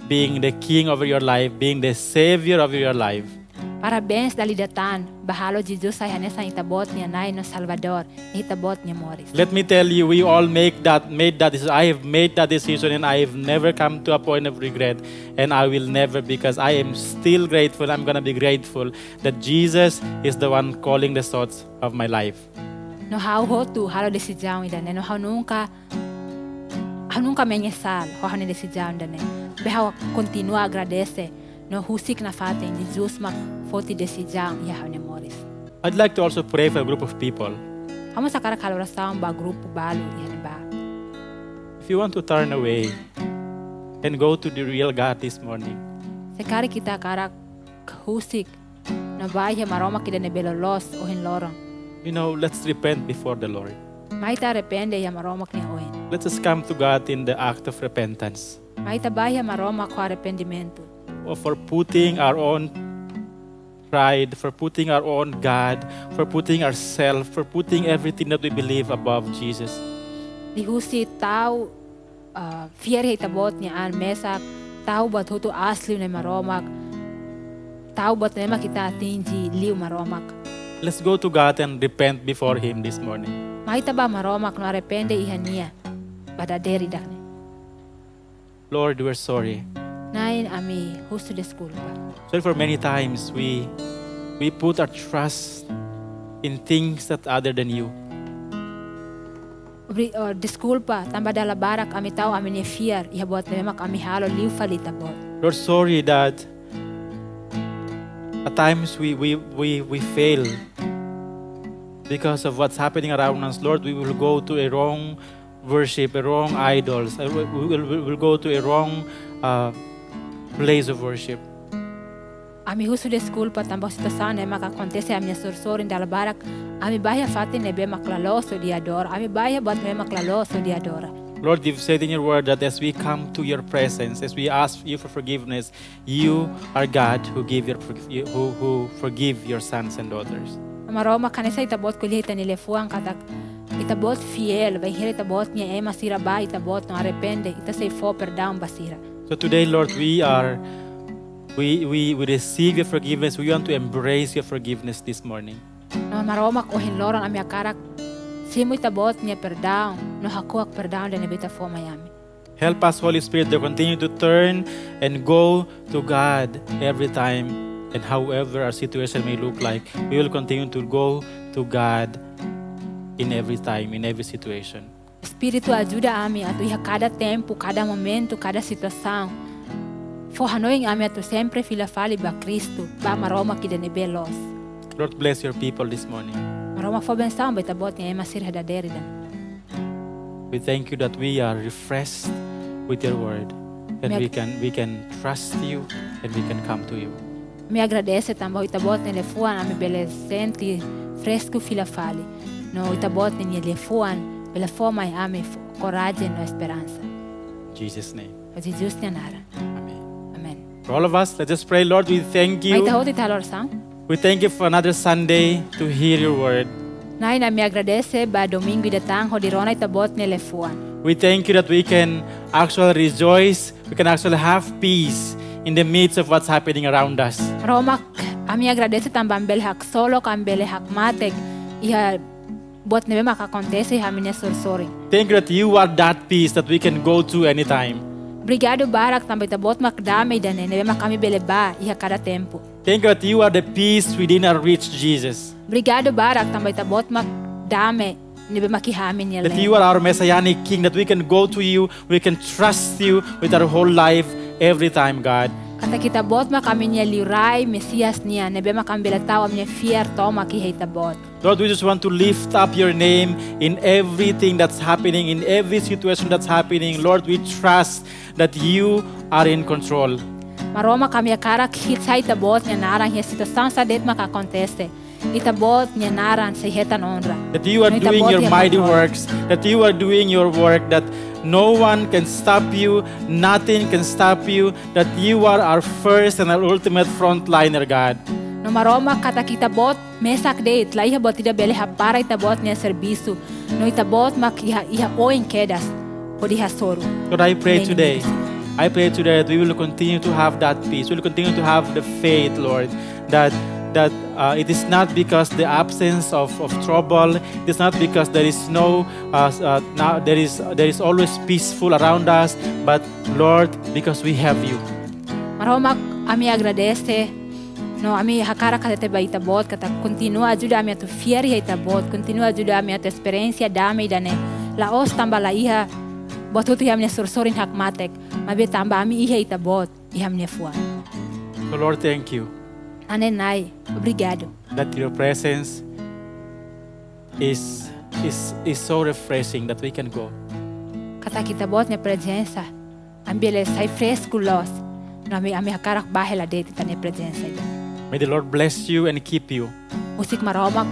being the King over your life, being the Savior of your life. Parabéns. Bahalo Jesus ay itabot niya no Salvador. Itabot niya Morris. Let me tell you, we all make that made that decision. I have made that decision and I have never come to a point of regret. And I will never because I am still grateful. I'm gonna be grateful that Jesus is the one calling the shots of my life. No how ho tu halo desidjão dane. No how nunca nunca menyesal ho hane desidjão dane. Be how continua agradece no husik na fate ni Jesus mak foti desidjão ya hane Morris. I'd like to also pray for a group of people. Hamo sa karak halo rasam ba grupo balu yan ba. If you want to turn away and go to the real God this morning, Sekari kita karak husik na bahay maroma kita ne belolos o hinlorong. you know, let's repent before the Lord. Maita repende ya maromak ni. Let us come to God in the act of repentance Maita bahay maroma ko arrependimento. for putting our own pride, for putting our own God, for putting ourselves, for putting everything that we believe above Jesus. Di husi tau uh, fier itabot niya an mesak tau bat hutu asli na maromak. Tau bat nema kita tinji liu maromak. Let's go to God and repent before Him this morning. Maita ba maromak no arrepende ihan niya. Badaderi dakne. Lord, we're sorry. Nain ami husu desculpa. Sorry for many times we we put our trust in things that other than you. Or desculpa, tamba dala barak ami tau ami ne fiar, ihabot na memak ami halo liu falita bot. Lord, sorry that at times we, we, we, we fail because of what's happening around us. Lord, we will go to a wrong worship, a wrong idols. Uh, We will, we will go to a wrong uh, place of worship. Ami husu desculpa, tamba situação ne mak acontece a minha sorsorin dala barak, ami bahia fati ne be maklaloso diadora, ami bahia bot me maklaloso diadora. Lord, you've said in your word that as we come to your presence, as we ask you for forgiveness, you are God who give your who, who forgive your sons and daughters. Itabot ko lihat ni katak itabot fiel, vai itabot ema sira ba itabot no arrepende, ita say perdão basira. So today, Lord, we are we, we, we receive your forgiveness. We want to embrace your forgiveness this morning. No maroma ko hinloron ami akarak Se mo itabot niya perdão, no hakuak perdão da nebita fo Miami. Help us, Holy Spirit, to continue to turn and go to God every time. And however our situation may look like, we will continue to go to God in every time, in every situation. Espírito ajuda ami atu iha cada tempo, cada momento, cada situação. Fo hanoing ami atu sempre fila fali ba Cristo, ba maroma ki da nebe. Lord, bless your people this morning. Maroma fo benção ba itabot niya ema sir hadaderi dan. We thank you that we are refreshed with your word. And we can we can trust you and we can come to you. Me agradece também o itabot ni lefuan ami bele senti fresco fila fali. No itabot ni lefuan bele fo mai ami fo coragem no esperança. Jesus' name. O Jesus niya nara. Amen. Amen. For all of us, let's just pray, Lord, we thank you. tahot italor sang. We thank you for another Sunday to hear your word. Nai na me agradece ba domingo datang ho dirona itabot ni lefuan. We thank you that we can actually rejoice, we can actually have peace in the midst of what's happening around us. Roma, ami agradece também bel hak solo kan bel hak matek iha bot nebe makakontese iha minha sorsori. Thank you that you are that peace that we can go to anytime. Obrigado barak também tabot makdame dane nebe makami bele ba cada tempo. Thank you that you are the peace within our reach, Jesus. Obrigado barak também makdame nebe makihamin niya That you are our messianic king, that we can go to you, we can trust you with our whole life every time, God. Kata kita bot makami niya liurai Mesias niya nebe makami bele tao amnya fier toma ki tabot. Lord, we just want to lift up your name in everything that's happening, in every situation that's happening. Lord, we trust that you are in control. Maroma kami akara hit sa itabot niya narang hiya situação sa det makakontese. Itabot niya naran sa hetan honra. That you are doing your mighty works, that you are doing your work, that no one can stop you, nothing can stop you, that you are our first and our ultimate frontliner, God. No maroma kata kita bot mesak date la iha bot ida bele ha para itabot niya serviço. No itabot mak iha iha oin kedas. O diha soru. Lord, I pray today, I pray today that we will continue to have that peace. We will continue to have the faith, Lord, that that uh, it is not because the absence of, of trouble. It is not because there is no uh, uh, now there is there is always peaceful around us, but Lord, because we have you. Maroma ami agradece. No ami hakara kata te ba itabot kata continua ajuda ami atu fieri ha itabot. Continua ajuda ami atu experiência dame dane. La os tamba la iha botutu iha minha sorsorin hak matek. Mabe tamba ami iha itabot. Iha minha fuan. So Lord, thank you Ane nai. Obrigado. that your presence is is is so refreshing that we can go. Kata kita bot niya presença. Ambele sai fresco los. No ami ami hakarak bahe la date ta presença. May the Lord bless you and keep you. Usik maromak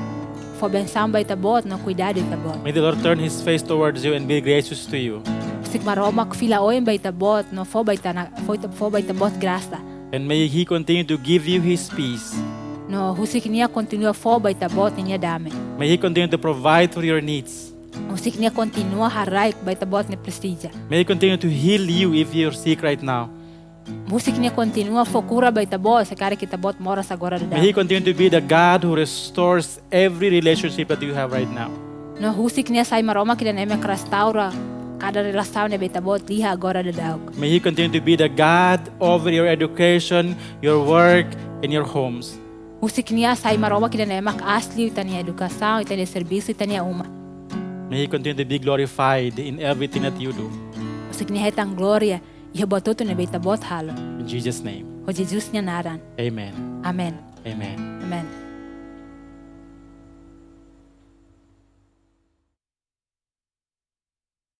fo bensam ba ita bot no cuidado ita bot. May the Lord turn His face towards you and be gracious to you. Usik maromak fila oin ba ita bot no fo ba ita na fo ita fo ba ita bot grasa. And may He continue to give you His peace. No husik niya continua fo ba ita bot niya dame. May He continue to provide for your needs. Usik niya continua haraik ba ita bot ni prestige. May He continue to heal you if you're sick right now. Musik niya continua fo cura ba ita bot sa kare kita bot mora sa gora da. May He continue to be the God who restores every relationship that you have right now. No husik niya sai maromak ida na emek kada relação ba ita bot liha agora da daog. May He continue to be the God over your education, your work, and your homes. Musik niya sai maroma kita na emak asli itania edukação itania serviço itania uma. May He continue to be glorified in everything that you do. Musik niya hetang gloria iha botuto na beta bot halo. In Jesus' name, O Jesus niya naran. Amen. Amen. Amen. Amen.